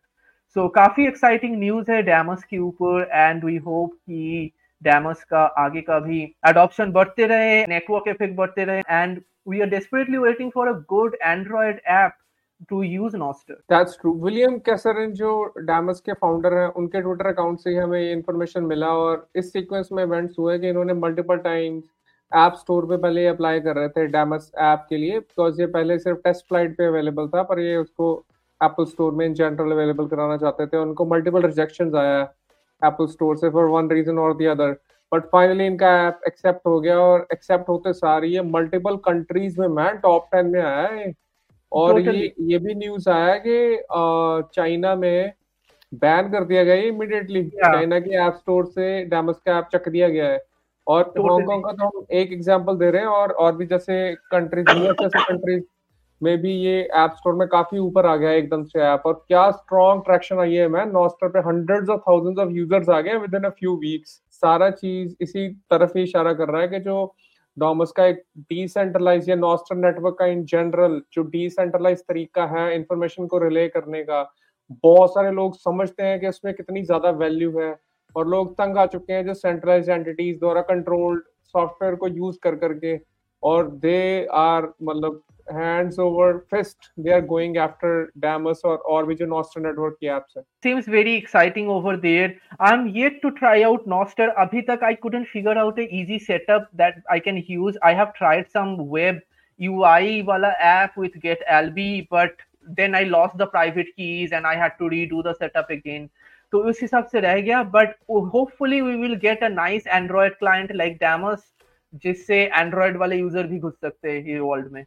So so, काफ़ी exciting news है Damus के ऊपर and we hope कि डैमस का आगे का भी adoption बढ़ते रहे नेटवर्क इफ़ेक्ट बढ़ते रहे and we are desperately waiting for a good Android app to use Nostr that's true William Casarin जो डैमस के फाउंडर हैं उनके ट्विटर अकाउंट से ही हमें ये इन्फॉर्मेशन मिला और इस सीक्वेंस में इवेंट्स हुए कि इन्होंने मल्टीपल टाइम्स ऐप स्टोर पे पहले अप्लाई कर रहे थे डैमस ऐप के लिए बिकॉज़ ये पहले सिर्फ़ टेस्ट फ़्लाइट पे अवेलेबल था पर ये उसको एप्पल स्टोर में इन जनरल अवेलेबल कराना चाहते थे उनको मल्टीपल रिजेक्शन आया एप्पल स्टोर से फॉर वन रीजन और दी अदर बट फाइनली इनका ऐप एक्सेप्ट हो गया और एक्सेप्ट होते सारी ये मल्टीपल कंट्रीज़ में मैं टॉप टेन में आया है। और ये ये भी न्यूज़ आया कि चाइना में बैन कर दिया गया इमीडिएटली चाइना के ऐप स्टोर से डैमस का ऐप चक दिया गया है। और हांगकांग का तो हम एक एग्जांपल दे रहे हैं और और भी जैसे कंट्रीज़ यूएस जैसे कंट्रीज़ में भी ये ऐप स्टोर में काफ़ी ऊपर आ गया एकदम से ऐप और क्या स्ट्रॉन्ग ट्रैक्शन आई है मैन नॉस्टर पे hundreds of thousands of users आ गए with in a few weeks सारा चीज़ इसी तरफ़ ही इशारा कर रहा है कि जो डोमस का एक डिसेंट्रलाइज या नॉस्टर नेटवर्क का इन जनरल जो डिसेंट्रलाइज तरीका है इंफॉर्मेशन को रिले करने का, बहुत सारे लोग समझते हैं कि उसमें कितनी ज़्यादा वैल्यू है और लोग तंग आ चुके हैं जो सेंट्रलाइज एंटिटीज द्वारा कंट्रोल्ड सॉफ्टवेयर को यूज़ कर करके और दे आर मतलब hands over fist they are going after Damus or or which Nostr network की apps है seems very exciting over there I'm yet to try out Nostr अभी तक I couldn't figure out a easy setup that I can use I have tried some web UI wala app with get LB, but then I lost the private keys and I had to redo the setup again. तो उस हिसाब से रह गया but hopefully we will get a nice Android client like Damus जिससे Android वाले user भी घुस सकते हैं ये वर्ल्ड में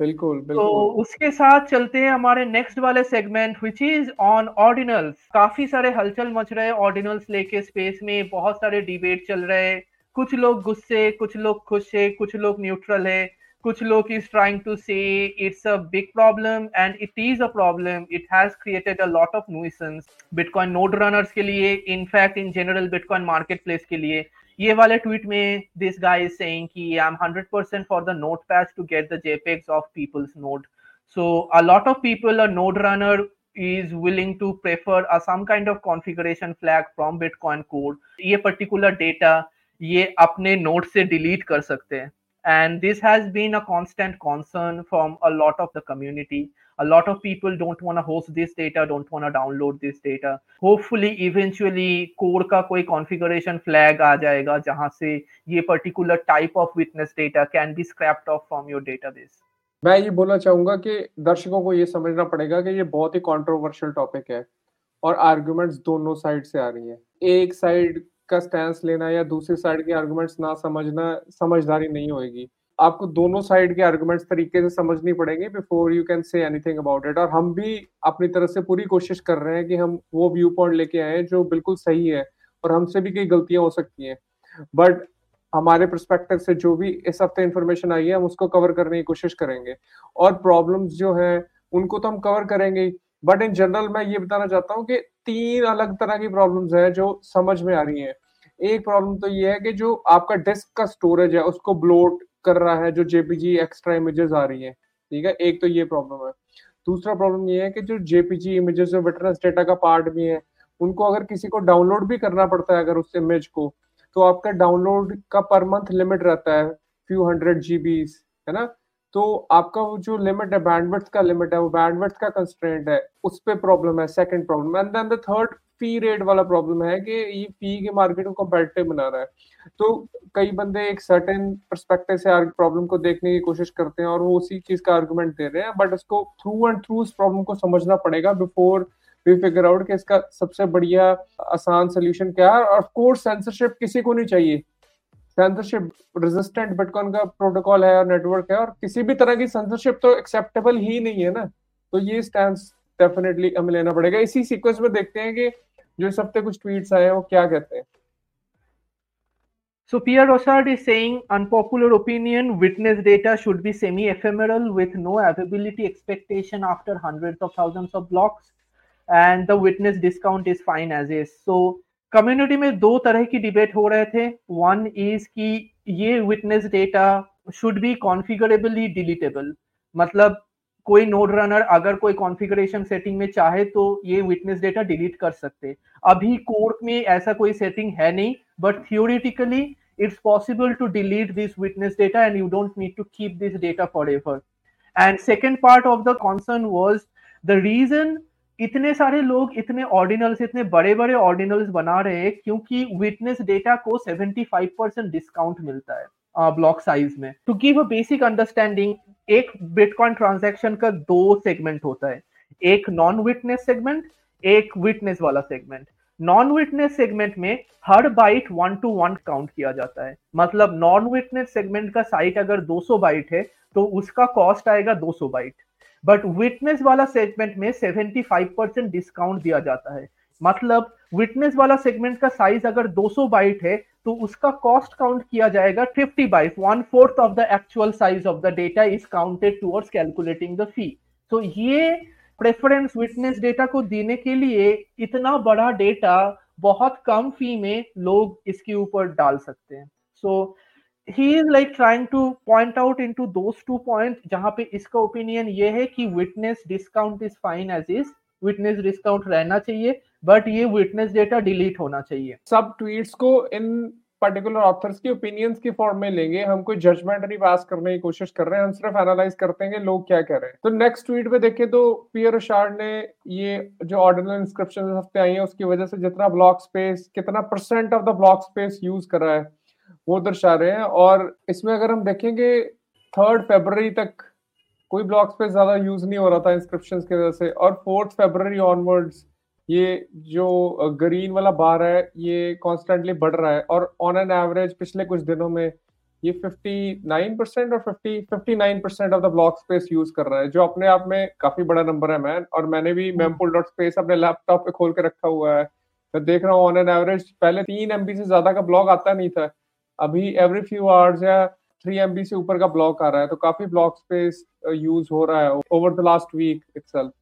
बिल्कुल बिल्कुल। तो उसके साथ चलते हैं हमारे नेक्स्ट वाले segment which is on ordinals काफ़ी सारे हलचल मच रहे हैं ऑर्डिनल्स लेके स्पेस में बहुत सारे डिबेट चल रहे हैं। कुछ लोग गुस्से कुछ लोग खुश है कुछ लोग न्यूट्रल है। कुछ लोग is trying to say it's a big problem and it is a problem it has created a lot of nuisance bitcoin node runners के लिए in fact in general bitcoin market place के लिए। ये वाले tweet में this guy is saying कि I am 100% for the node patch to get the JPEGs of peoples node so a lot of people a node runner is willing to prefer a some kind of configuration flag from bitcoin code ये particular data ये अपने node से delete कर सकते हैं and this has been a constant concern from a lot of the community a lot of people don't want to host this data don't want to download this data hopefully eventually code का कोई configuration flag आ जाएगा जहाँ से ये particular type of witness data can be scrapped off from your database मैं ये बोलना चाहूँगा कि दर्शकों को ये समझना पड़ेगा कि ये बहुत ही कंट्रोवर्शियल टॉपिक है और आर्गुमेंट्स दोनों साइड से आ रही हैं एक साइड का स्टैंस लेना या दूसरी साइड के आर्गुमेंट्स ना समझना समझदारी नहीं होगी आपको दोनों साइड के आर्गुमेंट्स तरीके से समझनी पड़ेंगे before you can say anything about it और हम भी अपनी तरफ़ से पूरी कोशिश कर रहे हैं कि हम वो व्यू पॉइंट लेके आए जो बिल्कुल सही है और हमसे भी कई गलतियाँ हो सकती हैं. बट हमारे परस्पेक्टिव से जो भी इस हफ़्ते इंफॉर्मेशन आई है, हम उसको कवर करने की कोशिश करेंगे. और प्रॉब्लम्स जो हैं, उनको तो हम कवर करेंगे बट इन जनरल मैं ये बताना चाहता हूँ कि तीन अलग तरह की प्रॉब्लम्स हैं जो समझ में आ रही हैं. एक प्रॉब्लम तो ये है कि जो आपका डिस्क का स्टोरेज है, उसको ब्लोट कर रहा है, जो जेपीजी एक्स्ट्रा इमेजेस आ रही हैं। ठीक है? एक तो ये प्रॉब्लम है। दूसरा प्रॉब्लम ये है कि जो जेपीजी इमेजेस जो विटनेस डेटा का पार्ट भी है, उनको अगर किसी को डाउनलोड भी करना पड़ता है, अगर उस इमेज को तो आपका डाउनलोड का पर मंथ लिमिट रहता है फ्यू हंड्रेड जीबी है ना? तो आपका वो जो लिमिट है बैंडविड्थ का लिमिट है, वो बैंडविड्थ का कंस्ट्रेंट है, उस पे प्रॉब्लम है second problem and then the third fee rate वाला प्रॉब्लम है कि ये फ़ी के मार्केट को कम्पेटिटिव बना रहा है। तो कई बंदे एक सर्टेन परस्पेक्टिव से प्रॉब्लम को देखने की कोशिश करते हैं और वो उसी चीज़ का आर्गुमेंट दे रहे हैं बट उसको थ्रू एंड थ्रू उस प्रॉब्लम को समझना पड़ेगा बिफोर वी फिगर आउट कि इसका सबसे बढ़िया आसान सोल्यूशन क्या है। और कोर्स सेंसरशिप किसी को नहीं चाहिए। सेंसरशिप रेजिस्टेंट बिटकॉइन का प्रोटोकॉल है और नेटवर्क है और किसी भी तरह की सेंसरशिप तो एक्सेप्टेबल ही नहीं है ना। तो ये स्टैंड डेफिनेटली हमें लेना पड़ेगा। इसी सीक्वेंस में देखते हैं कि जो इस हफ़्ते कुछ ट्वीट्स आए हैं वो क्या कहते हैं So Pierre Rochard is saying unpopular opinion, witness data should be semi-ephemeral with no availability expectation after hundreds of thousands of blocks and the witness discount is fine as is. So community में दो तरह की debate हो रहे थे one is कि ये witness data should be configurably deletable मतलब कोई नोड रनर अगर कोई कॉन्फ़िगरेशन सेटिंग में चाहे तो ये विटनेस डेटा डिलीट कर सकते। अभी कोर्ट में ऐसा कोई सेटिंग है नहीं but theoretically it's possible to delete this witness data and you don't need to keep this data forever. And second part of the concern was the reason इतने सारे लोग इतने ऑर्डिनल्स इतने बड़े बड़े ऑर्डिनल्स बना रहे हैं क्योंकि विटनेस डेटा को 75 परसेंट डिस्काउंट मिलता है। ब्लॉक साइज़ में। To give a basic understanding एक बिटकॉइन ट्रांजैक्शन का दो सेगमेंट होता है। एक नॉन विटनेस सेगमेंट एक विटनेस वाला सेगमेंट नॉन विटनेस सेगमेंट में हर byte one to one count किया जाता है। मतलब नॉन विटनेस सेगमेंट का साइट अगर 200 बाइट है तो उसका कॉस्ट आएगा 200 बाइट बट विटनेस वाला सेगमेंट में 75 परसेंट डिस्काउंट दिया जाता है। मतलब विटनेस वाला सेगमेंट का साइज़ अगर 200 बाइट है तो उसका कॉस्ट काउंट किया जाएगा 50 byte one fourth of the actual size of the data is counted towards calculating the fee तो ये प्रेफरेंस विटनेस डेटा को देने के लिए इतना बड़ा डेटा बहुत कम फ़ी में लोग इसके ऊपर डाल सकते हैं. So he is like trying to point out those to point जहाँ पे इसका ओपिनियन ये है कि witness discount is fine as is witness discount रहना चाहिए बट ये विटनेस डेटा डिलीट होना चाहिए। सब ट्वीट्स को इन पर्टिकुलर ऑथर्स की ओपिनियंस की फॉर्म में लेंगे, हम कोई जजमेंट नहीं पास करने की कोशिश कर रहे हैं, हम सिर्फ़ एनालाइज करते हैं लोग क्या कह रहे हैं। तो नेक्स्ट ट्वीट पे देखें तो पियर शार्ड ने ये जो ऑर्डिनल इंस्क्रिप्शन हफ़्ते आई है, उसकी वजह से जितना ब्लॉक स्पेस कितना percent of the block space use कर है, वो दर्शा रहे हैं। और इसमें अगर हम देखेंगे थर्ड फेबर तक कोई ब्लॉक स्पेस ज़्यादा यूज़ नहीं हो रहा था इंस्क्रिप्शन की वजह से। और फोर्थ फेबर ऑनवर्ड्स ये जो ग्रीन वाला बार है ये कॉन्स्टेंटली बढ़ रहा है। और ऑन एन एवरेज पिछले कुछ दिनों में ये 59 परसेंट और 50 59 percent of the block space use कर रहा है जो अपने आप में काफ़ी बड़ा नंबर है मैन और मैंने भी मेमपुल डॉट स्पेस अपने लैपटॉप पे खोल के रखा हुआ है। मैं देख रहा हूँ ऑन एन एवरेज पहले तीन एमबी से ज़्यादा का ब्लॉग आता नहीं था। अभी एवरी फ्यू आवर्स या थ्री एमबी से ऊपर का ब्लॉक आ रहा है तो काफ़ी ब्लॉक स्पेस यूज़ हो रहा है over the last week itself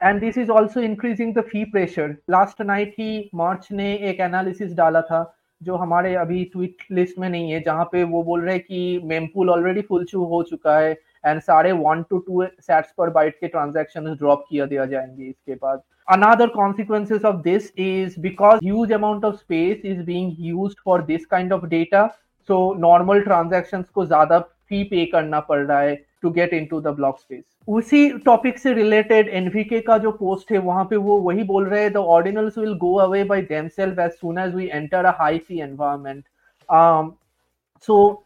and this is also increasing the fee pressure last night he Murch ने एक एनालिसिस डाला था, जो हमारे अभी ट्वीट लिस्ट में नहीं है, जहाँ पे वो बोल रहे हैं कि मेमपूल ऑलरेडी फुल चू हो चुका है एंड साढ़े one to two sats per byte के ट्रांजेक्शन ड्रॉप किया दिया जाएँगे इसके बाद। Another consequences of this is because huge amount of space is being used for this kind of data so, normal transactions को ज़्यादा फ़ी पे करना पड़ रहा है to get into the block space उसी टॉपिक से related N V K post है, वहाँ पे वो वही बोल रहे हैं the ordinals will go away as soon as we enter a high fee environment so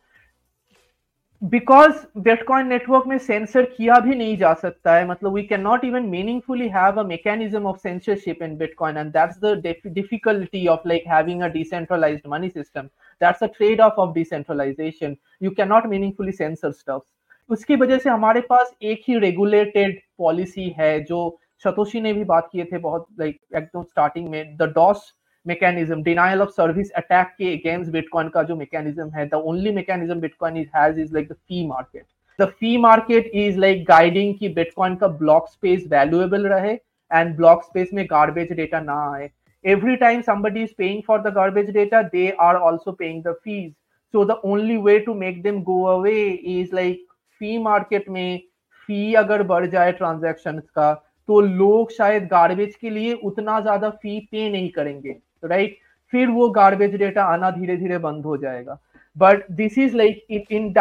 because bitcoin network में सेंसर किया भी नहीं जा सकता है मतलब we can not even meaningfully have a mechanism of censorship in bitcoin and that's the difficulty of like having a money system that's a trade off of decentralization you can not meaningfully censor stuff उसकी वजह से हमारे पास एक ही regulated policy है, जो Satoshi ने भी बात किए थे बहुत लाइक एकदम स्टार्टिंग में the DoS mechanism denial of service attack के अगेंस्ट बिटकॉइन का जो मैकेनिज्म है the only mechanism bitcoin is has is like the fee market the fee market is like guiding कि बिटकॉइन का ब्लॉक स्पेस वैल्यूएबल रहे and block space में garbage data ना आए। Every time somebody is paying for the garbage data they are also paying the fees so the only way to make them go away is like fee market में fee अगर बढ़ जाए transaction का तो लोग शायद गार्बेज के लिए उतना ज़्यादा फ़ी पे नहीं करेंगे राइट फिर वो गार्बेज डेटा आना धीरे धीरे बंद हो जाएगा but this is like in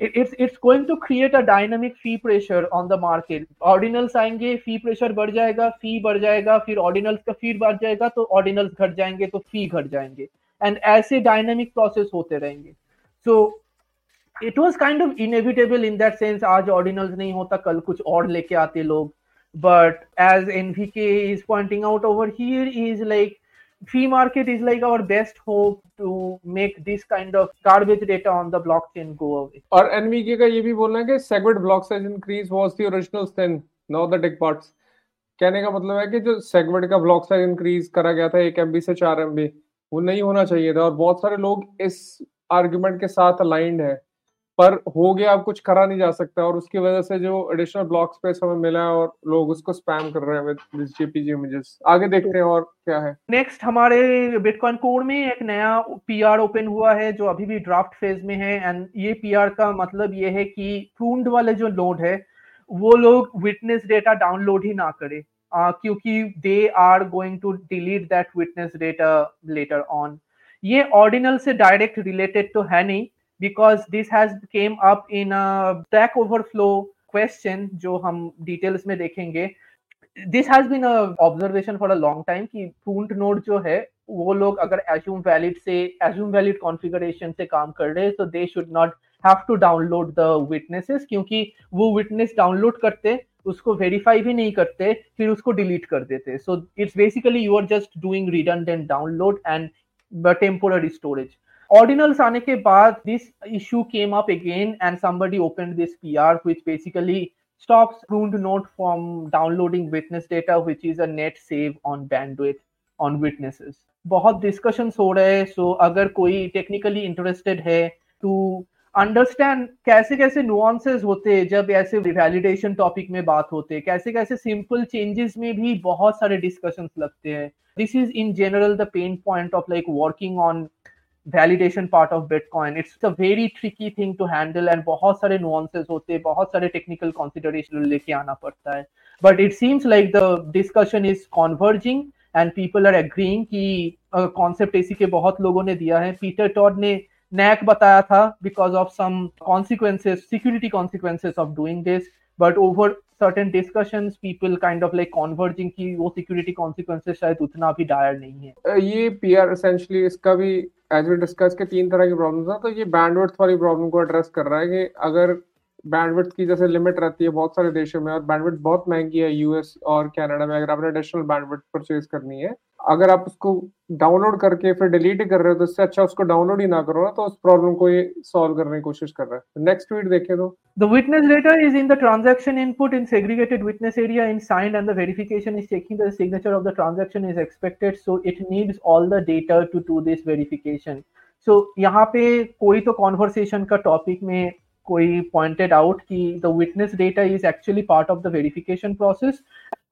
it's it's going to create a dynamic fee pressure on the market. Ordinals आएँगे फ़ी प्रेशर बढ़ जाएगा फ़ी बढ़ जाएगा, फिर ऑर्डिनल्स का फ़ी बढ़ जाएगा तो ऑर्डिनल्स घट जाएँगे तो फ़ी घट जाएँगे। एंड ऐसे डायनामिक प्रोसेस होते रहेंगे। So it was kind of inevitable in that sense आज ऑर्डिनल्स नहीं होता, कल कुछ और लेके आते लोग। But as N V K is pointing out over here is like fee market is like our best hope to make this kind of garbage data on the blockchain go away. और NVK का ये भी बोलना है कि segwit block size increase was the original sin, now the dick parts. कहने का मतलब है कि जो segwit का block size increase करा गया था एक एमबी से चार एमबी वो नहीं होना चाहिए था और बहुत सारे लोग इस आर्ग्यूमेंट के साथ अलाइंड है पर हो गया अब कुछ करा नहीं जा सकता और उसकी वजह से जो एडिशनल ब्लॉक स्पेस हमें मिला है और लोग उसको स्पैम कर रहे हैं जेपीजी इमेजेस आगे देखते हैं और क्या है। नेक्स्ट हमारे बिटकॉइन कोड में एक नया पीआर ओपन हुआ है जो अभी भी ड्राफ्ट फ़ेज़ में है एंड ये पीआर का मतलब ये है कि प्रून्ड वाले जो नोड है वो लोग विटनेस डेटा डाउनलोड ही ना करें। uh, क्योंकि they are going to delete that witness data later on ये ऑर्डिनल से डायरेक्ट रिलेटेड तो है नहीं because this has came up in a stack overflow question, जो हम डिटेल्स में देखेंगे। This has been observation for a long time कि प्रूंट नोड जो है, वो लोग अगर एज्यूम वैलिड से एज्यूम वैलिड कॉन्फ़िगरेशन से काम कर रहे हैं तो they should not have to download the witnesses क्योंकि वो विटनेस डाउनलोड करते, उसको वेरीफाई भी नहीं करते, फिर उसको डिलीट कर देते। So it's basically you are just doing redundant download and temporary storage ordinals आने के बाद this issue came up again and somebody open this P R which basically stop pruned node from downloading witness data which is at save on band on witnesses बहुत discussion हो रहे हैं सो अगर कोई technically interested है to understand कैसे कैसे nuances होते हैं, जब ऐसे वैलिडेशन टॉपिक में बात होते हैं, कैसे कैसे सिंपल चेंजेस में भी बहुत सारे डिस्कशंस लगते हैं। This is in general the pain point of like working on validation part of bitcoin it's a very tricky thing to handle and बहुत सारे नुआंसेस होते हैं, बहुत सारे टेक्निकल कॉन्सिडरेशन लेके आना पड़ता है। But it seems like the discussion is converging and people are agreeing कि कॉन्सेप्ट इसी के बहुत लोगों ने दिया है। पीटर टॉड ने नैक बताया था because of some consequences security consequences of doing this but over certain discussion people kind of like converging की वो सिक्योरिटी कॉन्सिक्वेंसेज शायद उतना भी डायर नहीं है। ये पी आर एसेंशली इसका भी एज वी डिस्कस के तीन तरह की प्रॉब्लम है तो ये बैंडवर्थ वाली प्रॉब्लम को एड्रेस कर रहा है कि अगर बैंडविड्थ की जैसे लिमिट रहती है बहुत सारे देशों में और बैंडविड्थ बहुत महँगी है यूएस और कनाडा में अगर आपने एडिशनल बैंडविड्थ परचेज करनी है। अगर आप उसको डाउनलोड करके फिर डिलीट कर रहे हो तो इससे अच्छा उसको डाउनलोड ही ना करो ना तो उस प्रॉब्लम को ये सॉल्व करने की कोशिश कर रहा है। नेक्स्ट ट्वीट देखे दो the witness data is in the transaction input in segregated witness area in signed and the verification is checking the signature of the transaction is expected so it needs all the data to do this verification so यहाँ पे कोई तो conversation का topic में कोई pointed out कि the witness data is actually part of the verification process.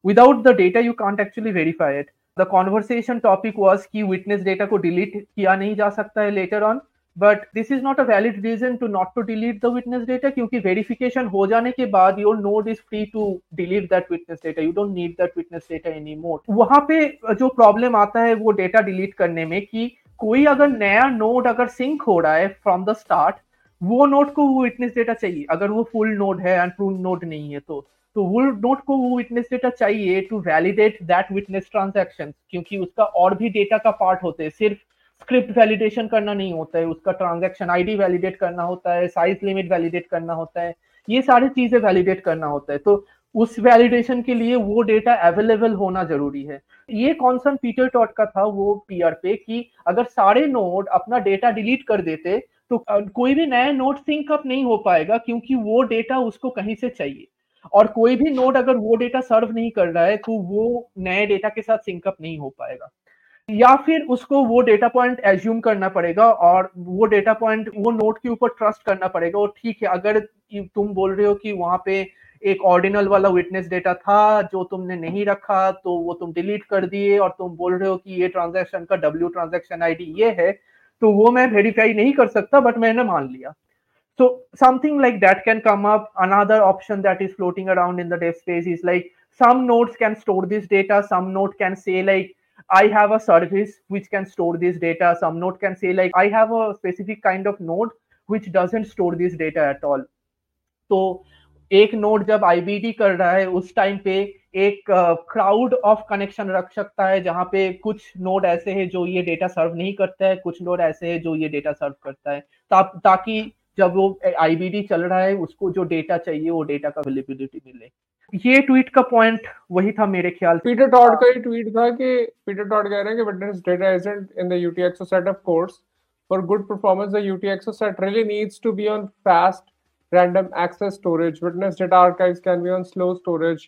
Without the data you can't actually verify it. The conversation topic was कि witness data को delete किया नहीं जा सकता है later on. But this is not a valid reason to not to delete the witness data क्योंकि verification हो जाने के बाद your node is free to delete that witness data you don't need that witness data any more वहाँ पे जो problem आता है वो डेटा डिलीट करने में कि कोई अगर नया नोड अगर सिंक हो रहा है फ्रॉम द स्टार्ट वो नोट को वो विटनेस डेटा चाहिए। अगर वो फुल नोट है एंड प्रूव नोड नहीं है तो तो वो नोट को वो विटनेस डेटा चाहिए to validate that witness transaction क्योंकि उसका और भी डेटा का पार्ट होते हैं। सिर्फ़ स्क्रिप्ट वैलिडेशन करना नहीं होता है, उसका ट्रांजैक्शन आईडी वैलिडेट करना होता है साइज़ लिमिट वैलिडेट करना होता है, ये सारी चीज़ें वैलिडेट करना होता है। तो उस वैलिडेशन के लिए वो डेटा अवेलेबल होना ज़रूरी है। ये कॉन्सर्न पीटर टॉट का था, वो पीआर पे, कि अगर सारे नोड अपना डेटा डिलीट कर देते तो कोई भी नया नोड सिंक अप नहीं हो पाएगा क्योंकि वो डेटा उसको कहीं से चाहिए। और कोई भी नोड अगर वो डेटा सर्व नहीं कर रहा है तो वो नए डेटा के साथ सिंकअप नहीं हो पाएगा। या फिर उसको वो डेटा पॉइंट एज्यूम करना पड़ेगा और वो डेटा पॉइंट वो नोट के ऊपर ट्रस्ट करना पड़ेगा और ठीक है, अगर तुम बोल रहे हो कि वहाँ पे एक ऑर्डिनल वाला विटनेस डेटा था जो तुमने नहीं रखा तो वो तुम डिलीट कर दिए और तुम बोल रहे हो कि ये ट्रांजेक्शन का डब्ल्यू ट्रांजेक्शन आईडी ये है तो वो मैं वेरीफाई नहीं कर सकता बट मैंने मान लिया so something like that can come up another option that is floating around in the dev space is like some nodes can store this data some node can say like I have a service which can store this data. Some node can say like I have a specific kind of node which doesn't store this data at all. तो एक node जब IBD कर रहा है उस time पे एक crowd of connection रख सकता है जहाँ पे कुछ नोड ऐसे हैं जो ये डेटा सर्व नहीं करता है कुछ नोड ऐसे हैं जो ये डेटा सर्व करता है। ता, ताकि जब वो आईबीडी चल रहा है उसको जो डेटा चाहिए वो डेटा का अवेलेबिलिटी मिले। ये ट्वीट का पॉइंट वही था मेरे ख्याल पीटर टॉड का ही ट्वीट था कि पीटर टॉड कह रहे हैं कि witness data isn't in the UTXO set of course for good performance the UTXO set really needs to be on fast random access storage. Witness data archives can be on slow storage.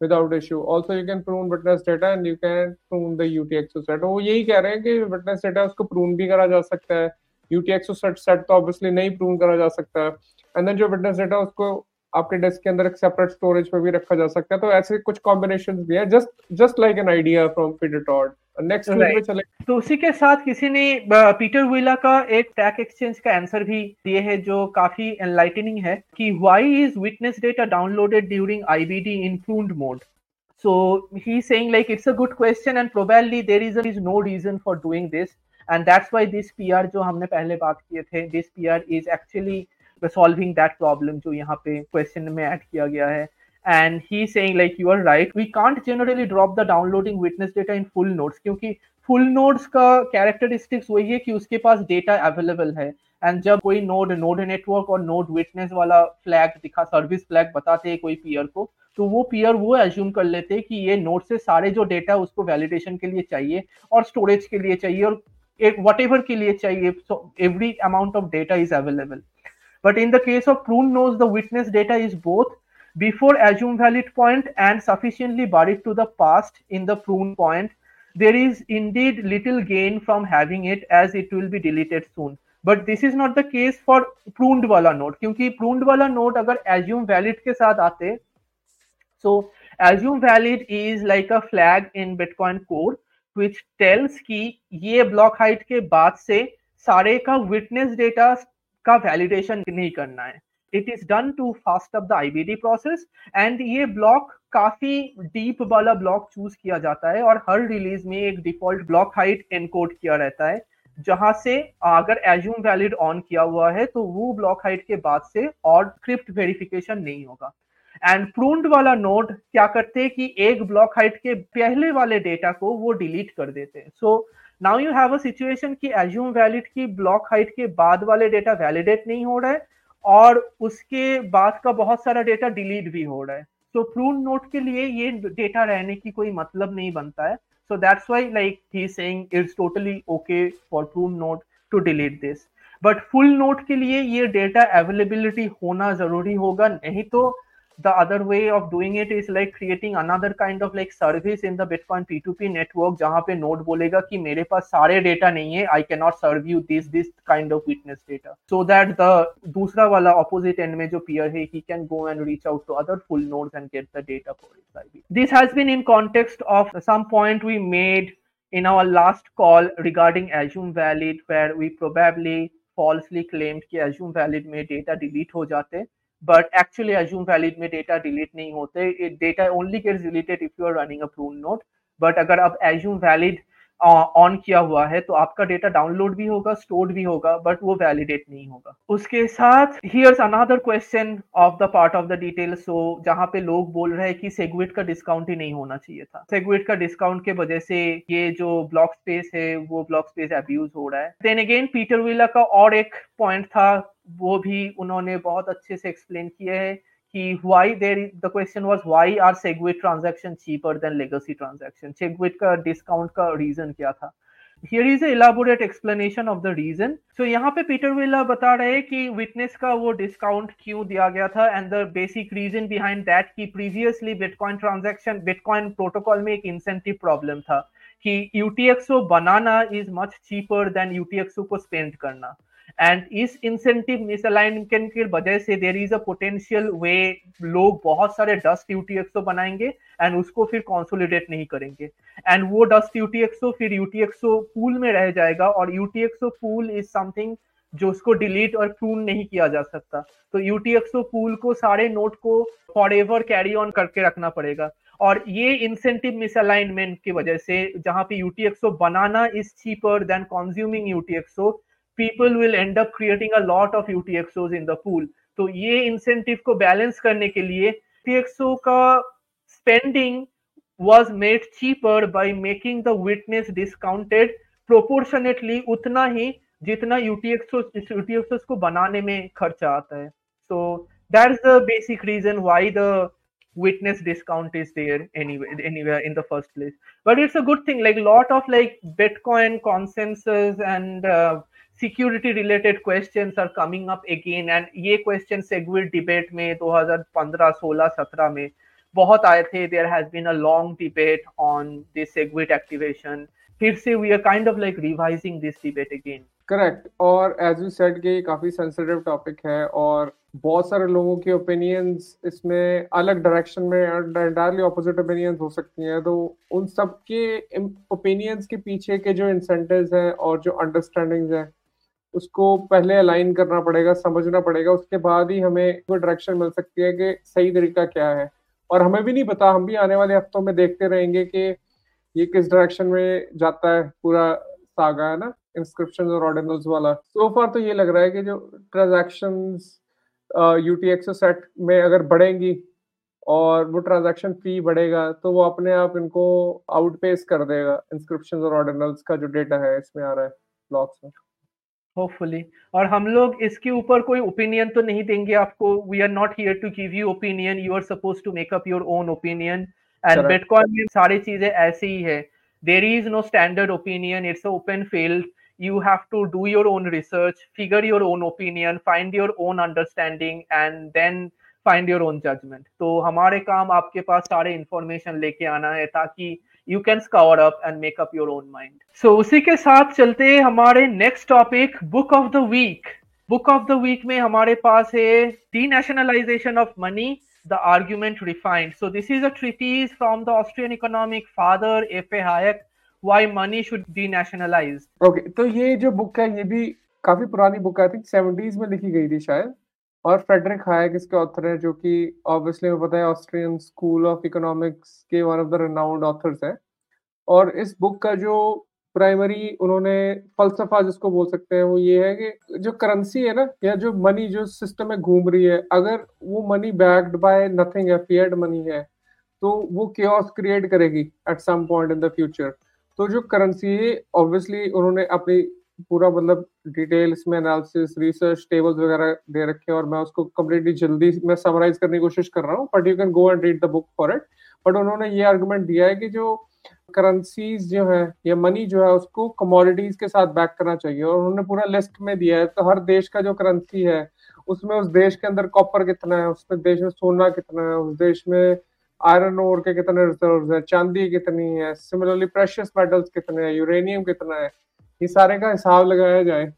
Without issue also you can prune witness data and you can prune the UTXO set वो यही कह रहे हैं कि witness data उसको prune भी करा जा सकता है। यूटीएक्सो सेट सेट तो ऑब्वियसली नहीं प्रून करा जा सकता। है एंड देन जो विटनेस डेटा उसको आपके डेस्क के अंदर एक सेपरेट स्टोरेज में भी रखा जा सकता है। तो ऐसे कुछ कॉम्बिनेशन भी है। Just just like an idea from फिडिटॉर्ड next में चले। तो उसी के साथ किसी ने पीटर विला का एक टैक एक्सचेंज का आंसर भी दिए है जो काफ़ी एनलाइटनिंग है कि why is witness data downloaded during IBD in pruned mode so he's saying like it's a good question and probably there is, is no reason for doing this. And that's why this pr जो हमने पहले बात किए थे this pr is actually solving that problem जो यहाँ पे question में ऐड किया गया है। And he saying like you are right we can't generally drop the downloading witness data in full nodes क्योंकि फुल नोड्स का कैरेक्टरिस्टिक्स वही है कि उसके पास डेटा अवेलेबल है। एंड जब कोई नोड नोड नेटवर्क और नोड विटनेस वाला फ्लैग दिखा सर्विस फ्लैग बताते हैं कोई पीयर को तो वो पीयर वो एज्यूम कर लेते हैं कि ये नोड से सारे जो डेटा उसको वैलिडेशन के लिए चाहिए और स्टोरेज के लिए चाहिए और वट के लिए चाहिए every amount of data is available but in the case of prune nose, the witness data is both before assume valid point and sufficiently buried to the past in the prune point. There is indeed little gain from having it as it will be deleted soon. But this is not the case for pruned wala node क्योंकि pruned wala node अगर assume valid के साथ आते so assume valid is like a flag in Bitcoin code which tells कि ये block height के बाद से सारे का witness data का वैलिडेशन नहीं करना है it is done to fast up the IBD process and ये ब्लॉक काफ़ी डीप वाला ब्लॉक चूज़ किया जाता है और हर रिलीज़ में एक डिफ़ॉल्ट ब्लॉक हाइट एनकोड किया रहता है, जहाँ से अगर एज्यूम वैलिड ऑन किया हुआ है तो वो ब्लॉक हाइट के बाद से और क्रिप्ट वेरिफिकेशन नहीं होगा। एंड प्रून्ड वाला नोड क्या करते हैं कि एक ब्लॉक हाइट के पहले वाले डेटा को वो डिलीट कर देते हैं। So now you have a situation कि एज्यूम वैलिड की ब्लॉक हाइट के बाद वाले डेटा वैलिडेट नहीं हो रहा है और उसके बाद का बहुत सारा डेटा डिलीट भी हो रहा है। सो प्रून नोट के लिए ये डेटा रहने की कोई मतलब नहीं बनता है। So that's why like he saying it's totally okay for prune node to delete this but full node के लिए ये डेटा अवेलेबिलिटी होना ज़रूरी होगा, नहीं तो the other way of doing it is like creating another kind of like service in the bitcoin p2p network जहां पे नोड बोलेगा कि मेरे पास सारे डेटा नहीं है I can not serve you this this kind of witness data so that the दूसरा वाला ऑपोजिट एंड में जो पीयर है he can go and reach out to other full nodes and get the data for it IB this has been in context of some point we made in our last call regarding assume valid where we probably falsely claimed कि assume valid में data delete हो जाते but actually assume valid में data delete नहीं होते। It data only gets deleted if you are running a prune node. But अगर आप assume valid on uh, किया हुआ है तो आपका डेटा डाउनलोड भी होगा स्टोर्ड भी होगा बट वो वैलिडेट नहीं होगा। उसके साथ here's another question of the part of the detail so जहाँ पे लोग बोल रहे हैं कि सेगविट का डिस्काउंट ही नहीं होना चाहिए था। सेगविट का डिस्काउंट के वजह से ये जो ब्लॉक स्पेस है वो ब्लॉक स्पेस अब्यूज हो रहा है। देन अगेन पीटर विला का और एक पॉइंट था वो भी उन्होंने बहुत अच्छे से एक्सप्लेन किया है कि why there the question was why are segwit transaction cheaper than legacy transaction? Segwit का discount का reason क्या था? Is a elaborate explanation of the reason. So, यहाँ पे पीटर विला बता रहे हैं कि विटनेस का वो डिस्काउंट क्यों दिया गया था and the basic reason behind that कि previously bitcoin transaction bitcoin protocol में एक इंसेंटिव प्रॉब्लम था कि UTXO banana is much cheaper than UTXO को स्पेंड करना। एंड इस इंसेंटिव मिसअलाइनमेंट की वजह से देर इज़ अ पोटेंशियल वे लोग बहुत सारे डस्ट यूटीएक्सओ बनाएँगे एंड उसको फिर कॉन्सोलिडेट नहीं करेंगे। एंड वो डस्ट यूटीएक्सओ फिर यूटीएक्सओ पूल में रह जाएगा और यूटीएक्सओ पूल इज़ समथिंग जो उसको डिलीट और प्रून नहीं किया जा सकता। तो यूटीएक्सओ पूल को सारे नोट को फॉर एवर कैरी ऑन करके रखना पड़ेगा। और ये इंसेंटिव मिसअलाइनमेंट की वजह से जहाँ पे UTXO banana is cheaper than consuming UTXO people will end up creating a lot of UTXOs in the pool. तो ये इंसेंटिव को बैलेंस करने के लिए UTXO का spending was made cheaper by making the witness discounted proportionately उतना ही जितना UTXO UTXOs को बनाने में खर्चा आता है so that's the basic reason why the witness discount is there anyway anywhere in the first place but it's a good thing like lot of like bitcoin consensus and uh, security related question are coming up again and ये question SegWit debate में 2015 16 17 में बहुत आए थे। There has been a long debate on this SegWit activation फिर से we are kind of like revising this debate again correct और as you said कि काफ़ी सेंसिटिव टॉपिक है और बहुत सारे लोगों की ओपिनियंस इसमें अलग डायरेक्शन में एंटायरली ऑपोजिट ओपिनियंस हो सकती हैं। तो उन सब के ओपिनियंस के पीछे के जो इंसेंटिव्स हैं और जो अंडरस्टैंडिंग्स हैं उसको पहले अलाइन करना पड़ेगा, समझना पड़ेगा। उसके बाद ही हमें कोई डायरेक्शन मिल सकती है कि सही तरीका क्या है। और हमें भी नहीं पता, हम भी आने वाले हफ्तों में देखते रहेंगे कि ये किस डायरेक्शन में जाता है पूरा सागा है ना? इंस्क्रिप्शन और ऑर्डिनल्स वाला। सो फार तो ये लग रहा है कि जो ट्रांजेक्शन यूटीएक्सो सेट में अगर बढ़ेंगी और वो ट्रांजैक्शन फ़ी बढ़ेगा तो वो अपने आप इनको आउटपेस कर देगा। इंस्क्रिप्शन और ऑर्डिनल्स का जो डेटा है, इसमें आ रहा है ब्लॉक्स में। होपफुली और हम लोग इसके ऊपर कोई ओपिनियन तो नहीं देंगे आपको. We are not here to give you opinion you are suppose to make up your own opinion and bitcoin में सारी चीज़ें ऐसे ही है. There is no standard opinion it's open field you have to do your own research figure your own opinion find your own understanding and then find your own judgment. तो हमारे काम आपके पास सारे इंफॉर्मेशन लेके आना है ताकि you can square up and make up your own mind so उसी के साथ चलते हमारे next topic book of the week book of the week में हमारे पास है denationalisation of money the argument refined so this is a treatise from the Austrian economic father F A Hayek why money should denationalise okay तो ये जो book है, ये भी काफ़ी पुरानी बुक है आई थिंक सेवेंटीज में लिखी गई थी शायद। और फ्रेडरिक हायक इसके ऑथर है, जो कि ऑब्वियसली मैं पता है ऑस्ट्रियन स्कूल ऑफ़ इकोनॉमिक्स के one of the renowned authors है। और इस बुक का जो प्राइमरी उन्होंने फलसफा जिसको बोल सकते हैं, वो ये है कि जो करेंसी है ना, या जो मनी जो सिस्टम में घूम रही है, अगर वो मनी बैक्ड बाय नथिंग है फियड मनी है तो वो क्योस क्रिएट करेगी at some point in the future तो जो करेंसी है ऑब्वियसली उन्होंने अपनी पूरा मतलब डिटेल इसमें एनालिसिस रिसर्च टेबल्स वगैरह दे रखे हैं और मैं उसको कम्प्लीटली जल्दी मैं समराइज करने की कोशिश कर रहा हूँ but you can go and read the book for it but उन्होंने ये आर्गुमेंट दिया है कि जो करेंसीज जो है, या मनी जो है, उसको कमोडिटीज के साथ बैक करना चाहिए। और उन्होंने पूरा लिस्ट में दिया है तो हर देश का जो करेंसी है, उसमें उस देश के अंदर कॉपर कितना है, उसमें देश में सोना कितना है, उस देश में आयरन ओर के कितने रिज़र्व है, चांदी कितनी है सिमिलरली प्रेशियस मेटल्स कितने हैं यूरेनियम कितना है। ये सारे का हिसाब लगाया जाए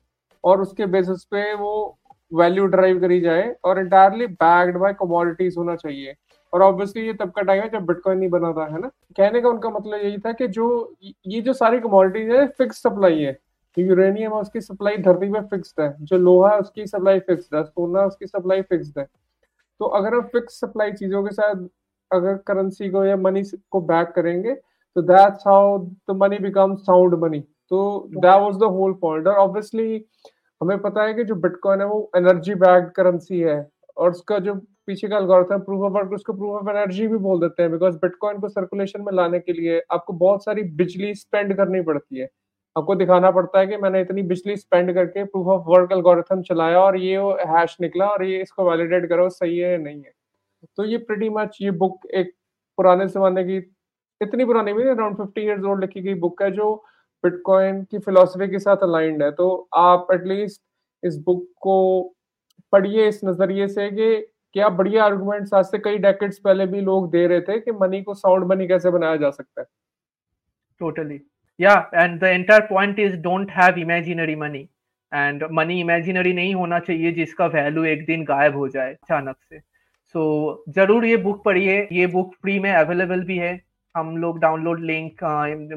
और उसके बेसिस पे वो वैल्यू ड्राइव करी जाए और इंटायरली बैक्ड बाय कमोडिटीज होना चाहिए। और ऑब्वियसली ये तब का टाइम है जब बिटकॉइन नहीं बना था, है ना? कहने का उनका मतलब यही था कि जो ये जो सारी कमोडिटीज है फिक्स सप्लाई है। यूरेनियम है, उसकी सप्लाई धरती पे फिक्स्ड है। जो लोहा है, उसकी सप्लाई फिक्स्ड है। सोना उसकी सप्लाई फिक्स्ड है। तो अगर हम फिक्स सप्लाई चीज़ों के साथ अगर करेंसी को या मनी को बैक करेंगे तो that's how the money become sound money तो that was the whole point और ऑब्वियसली हमें पता है कि जो बिटकॉइन है वो एनर्जी बैक्ड करेंसी है। और उसका जो पीछे का एल्गोरिथम प्रूफ ऑफ़ वर्क उसको प्रूफ ऑफ़ एनर्जी भी बोल देते हैं बिकॉज़ बिटकॉइन को सर्कुलेशन में लाने के लिए आपको बहुत सारी बिजली स्पेंड करनी पड़ती है। आपको दिखाना पड़ता है कि मैंने इतनी बिजली स्पेंड करके प्रूफ ऑफ़ वर्क एल्गोरिथम चलाया और ये वो हैश निकला और ये इसको वैलिडेट करो सही है या नहीं है। तो ये प्रिटी मच ये बुक एक पुराने जमाने की इतनी पुरानी भी अराउंड फिफ्टी ईयर्स ओल्ड लिखी गई बुक है जो बिटकॉइन की फिलोसफी के साथ अलाइंड है तो आप एटलीस्ट इस बुक को पढ़िए इस नज़रिए से कि क्या बढ़िया आर्गुमेंट्स आज से कई डेकेड्स पहले भी लोग दे रहे थे कि मनी को साउंड मनी कैसे बनाया जा सकता है। Totally yeah and the entire point is don't have imaginary money and money imaginary नहीं होना चाहिए जिसका वैल्यू एक दिन गायब हो जाए अचानक से। सो so, ज़रूर ये बुक पढ़िए। ये बुक फ्री में अवेलेबल भी है। हम लोग डाउनलोड लिंक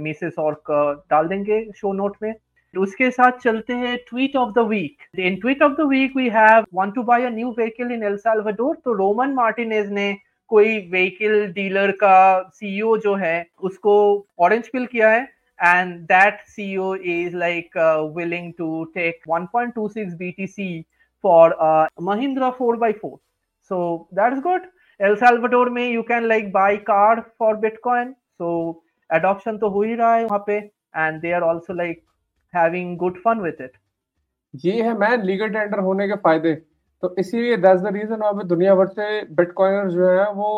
मिसेस और डाल देंगे शो नोट में उसके साथ चलते हैं tweet of the week in tweet of the week we have want to buy a new vehicle in El Salvador तो रोमन मार्टिनेज ने कोई व्हीकल डीलर का सीईओ जो है उसको ऑरेंज पिल किया है and that is like uh, willing to take 1.26 BTC for uh, Mahindra 4x4. So that's good. El Salvador में you can like buy car for Bitcoin. So adoption तो हो ही रहा है वहाँ पे and they are also like having good fun with it. ये है मैन लीगल टेंडर होने के फ़ायदे। तो इसीलिए दैट्स द रीजन वहाँ पे दुनिया भर से बिटकॉइनर जो है वो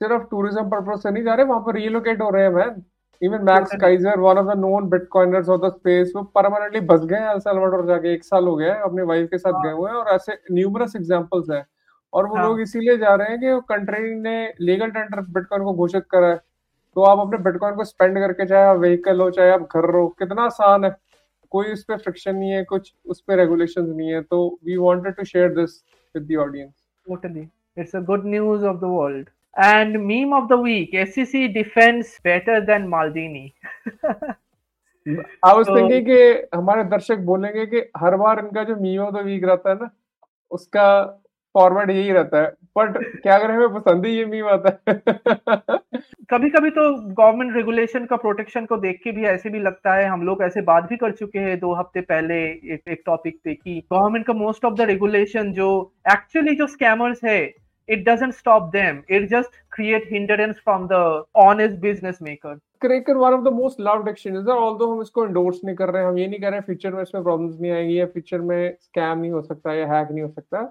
सिर्फ़ टूरिज़्म पर्पज से नहीं जा रहे वहाँ पर रिलोकेट हो रहे हैं man even Max Keiser one of the known bitcoiners of the space वो परमानेंटली बस गए हैं एल साल्वाडोर जाके एक साल हो गया है अपने वाइफ के साथ गए हुए हैं और ऐसे न्यूमरस एग्जांपल्स हैं। और वो हाँ. लोग इसीलिए जा रहे हैं कि कंट्री ने लीगल टेंडर बिटकॉइन को घोषित करा है तो आप अपने बिटकॉइन को स्पेंड करके चाहे आप व्हीकल हो चाहे आप घर रहो कितना आसान है कोई उस पर फ्रिक्शन नहीं है कुछ उस पर रेगुलेशन नहीं है तो we wanted to share this with the audience Totally. It's a good news of the world. And meme of the week, SEC defense better than Maldini. I was so, thinking कि हमारे दर्शक बोलेंगे कि हर बार इनका जो मीम ऑफ़ द वीक रहता है ना उसका फॉर्मेट यही रहता है। बट क्या करें हमें पसंद ही ये मीम आता है। कभी कभी तो गवर्नमेंट रेगुलेशन का प्रोटेक्शन को देख के भी ऐसे भी लगता है हम लोग ऐसे बात भी कर चुके हैं दो हफ़्ते पहले एक एक टॉपिक पे कि गवर्नमेंट का मोस्ट ऑफ़ द रेगुलेशन जो एक्चुअली जो स्कैमर्स है it doesn't stop them. It just create hindrance from the honest business maker. Kraken one of the most loved exchanges है। ऑल्दो हम इसको एंडोर्स नहीं कर रहे हैं हम ये नहीं कह रहे फ्यूचर में इसमें प्रॉब्लम्स नहीं आएँगी या फ्यूचर में स्कैम नहीं हो सकता या हैक नहीं हो सकता।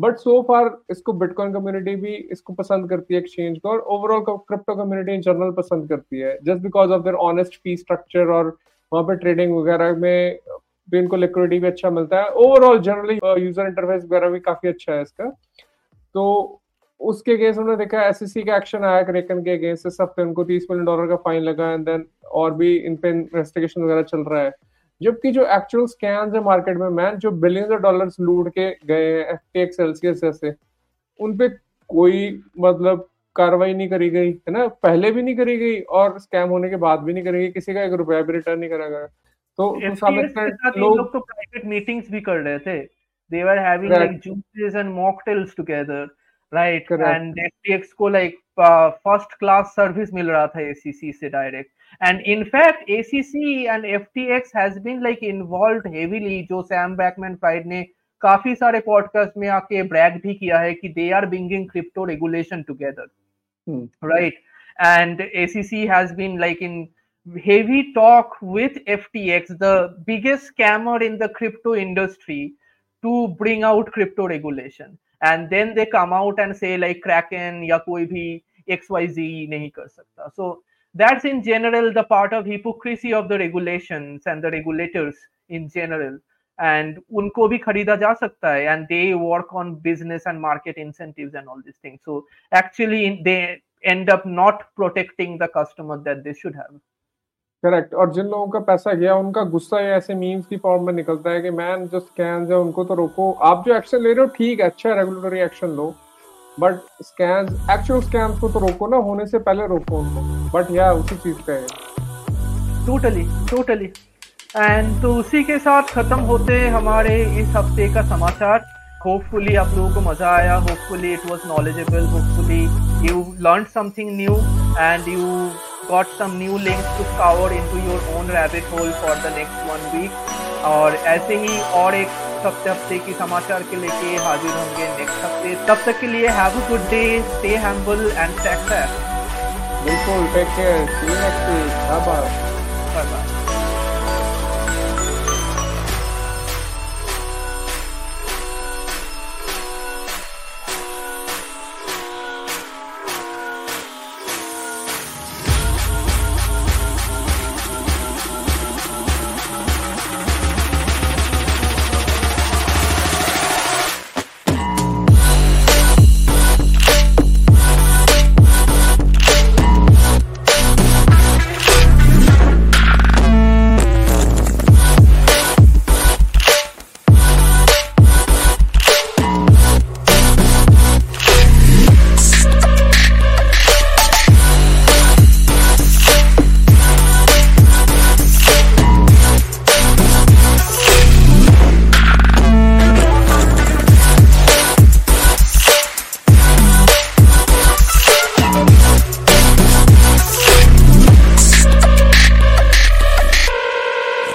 बट सो फार इसको बिटकॉइन कम्युनिटी भी इसको पसंद करती है एक्सचेंज को और overall crypto community in general पसंद करती है। Just because of their honest fee structure और वहाँ पे ट्रेडिंग वगैरह में भी इनको लिक्विडिटी भी अच्छा मिलता है। ओवरऑल जनरली यूज़र इंटरफेस वगैरह भी काफ़ी अच्छा है इसका। तो उसके केस उन्होंने देखा एस एस सी का एक्शन आया क्रेकन के अगेंस्ट इस हफ़्ते उनको तीस मिलियन डॉलर का फाइन लगा एंड देन और भी इन पे इन्वेस्टिगेशन वगैरह चल रहा है। जबकि जो एक्चुअल स्कैम्स है मार्केट में मैन जो बिलियंस ऑफ़ डॉलर्स लूट के गए हैं एफटीएक्स सेल्सियस जैसे उन पे कोई मतलब कार्रवाई नहीं करी गई है ना? पहले भी नहीं करी गई और स्कैम होने के बाद भी नहीं करी गई। किसी का एक रुपया भी रिटर्न नहीं करा गया। तो लोग तो प्राइवेट मीटिंग्स भी कर रहे थे। They were having like juices and mocktails together right and FTX को लाइक फ़र्स्ट क्लास सर्विस मिल रहा था एसीसी से direct And in fact SEC and FTX has been like involve heavily जो सैम बैकमैन फ्राइड ने काफी सारे podcast में आके ब्रैग भी किया है कि they are bringing crypto regulation together right and SEC has been like in heavy talk with FTX, the biggest scammer in the crypto industry, to bring out crypto regulation. And then they come out and say like Kraken या कोई भी XYZ नहीं कर सकता. So that's in general the part of hypocrisy of the regulations and the regulators in general. and उनको भी खरीदा जा सकता है and they work on business and market incentives and all these things so actually they end up not protecting the customer that they should have correct और जिन लोगों का पैसा गया उनका गुस्सा ये ऐसे मीम्स की फॉर्म में निकलता है कि मैन जो स्कैम्स है उनको तो रोको आप जो एक्शन ले रहे हो ठीक है अच्छा रेगुलेटरी एक्शन लो बट स्कैम्स एक्चुअल स्कैम्स को तो रोको ना, होने से पहले रोको उनको। बट या उसी चीज़ का है। टोटली टोटली एंड तो उसी के साथ खत्म होते हमारे इस हफ़्ते का समाचार। होपफुली आप लोगों को मज़ा आया hopefully it was knowledgeable hopefully you learn something new and you got some new links to scour into your own rabbit hole for the next one week. और ऐसे ही और एक सप्ते हफ़्ते की समाचार के लेके हाजिर होंगे नेक्स्ट हफ़्ते। तब तक के लिए have a good day stay humble and take बिल्कुल take care see next week bye bye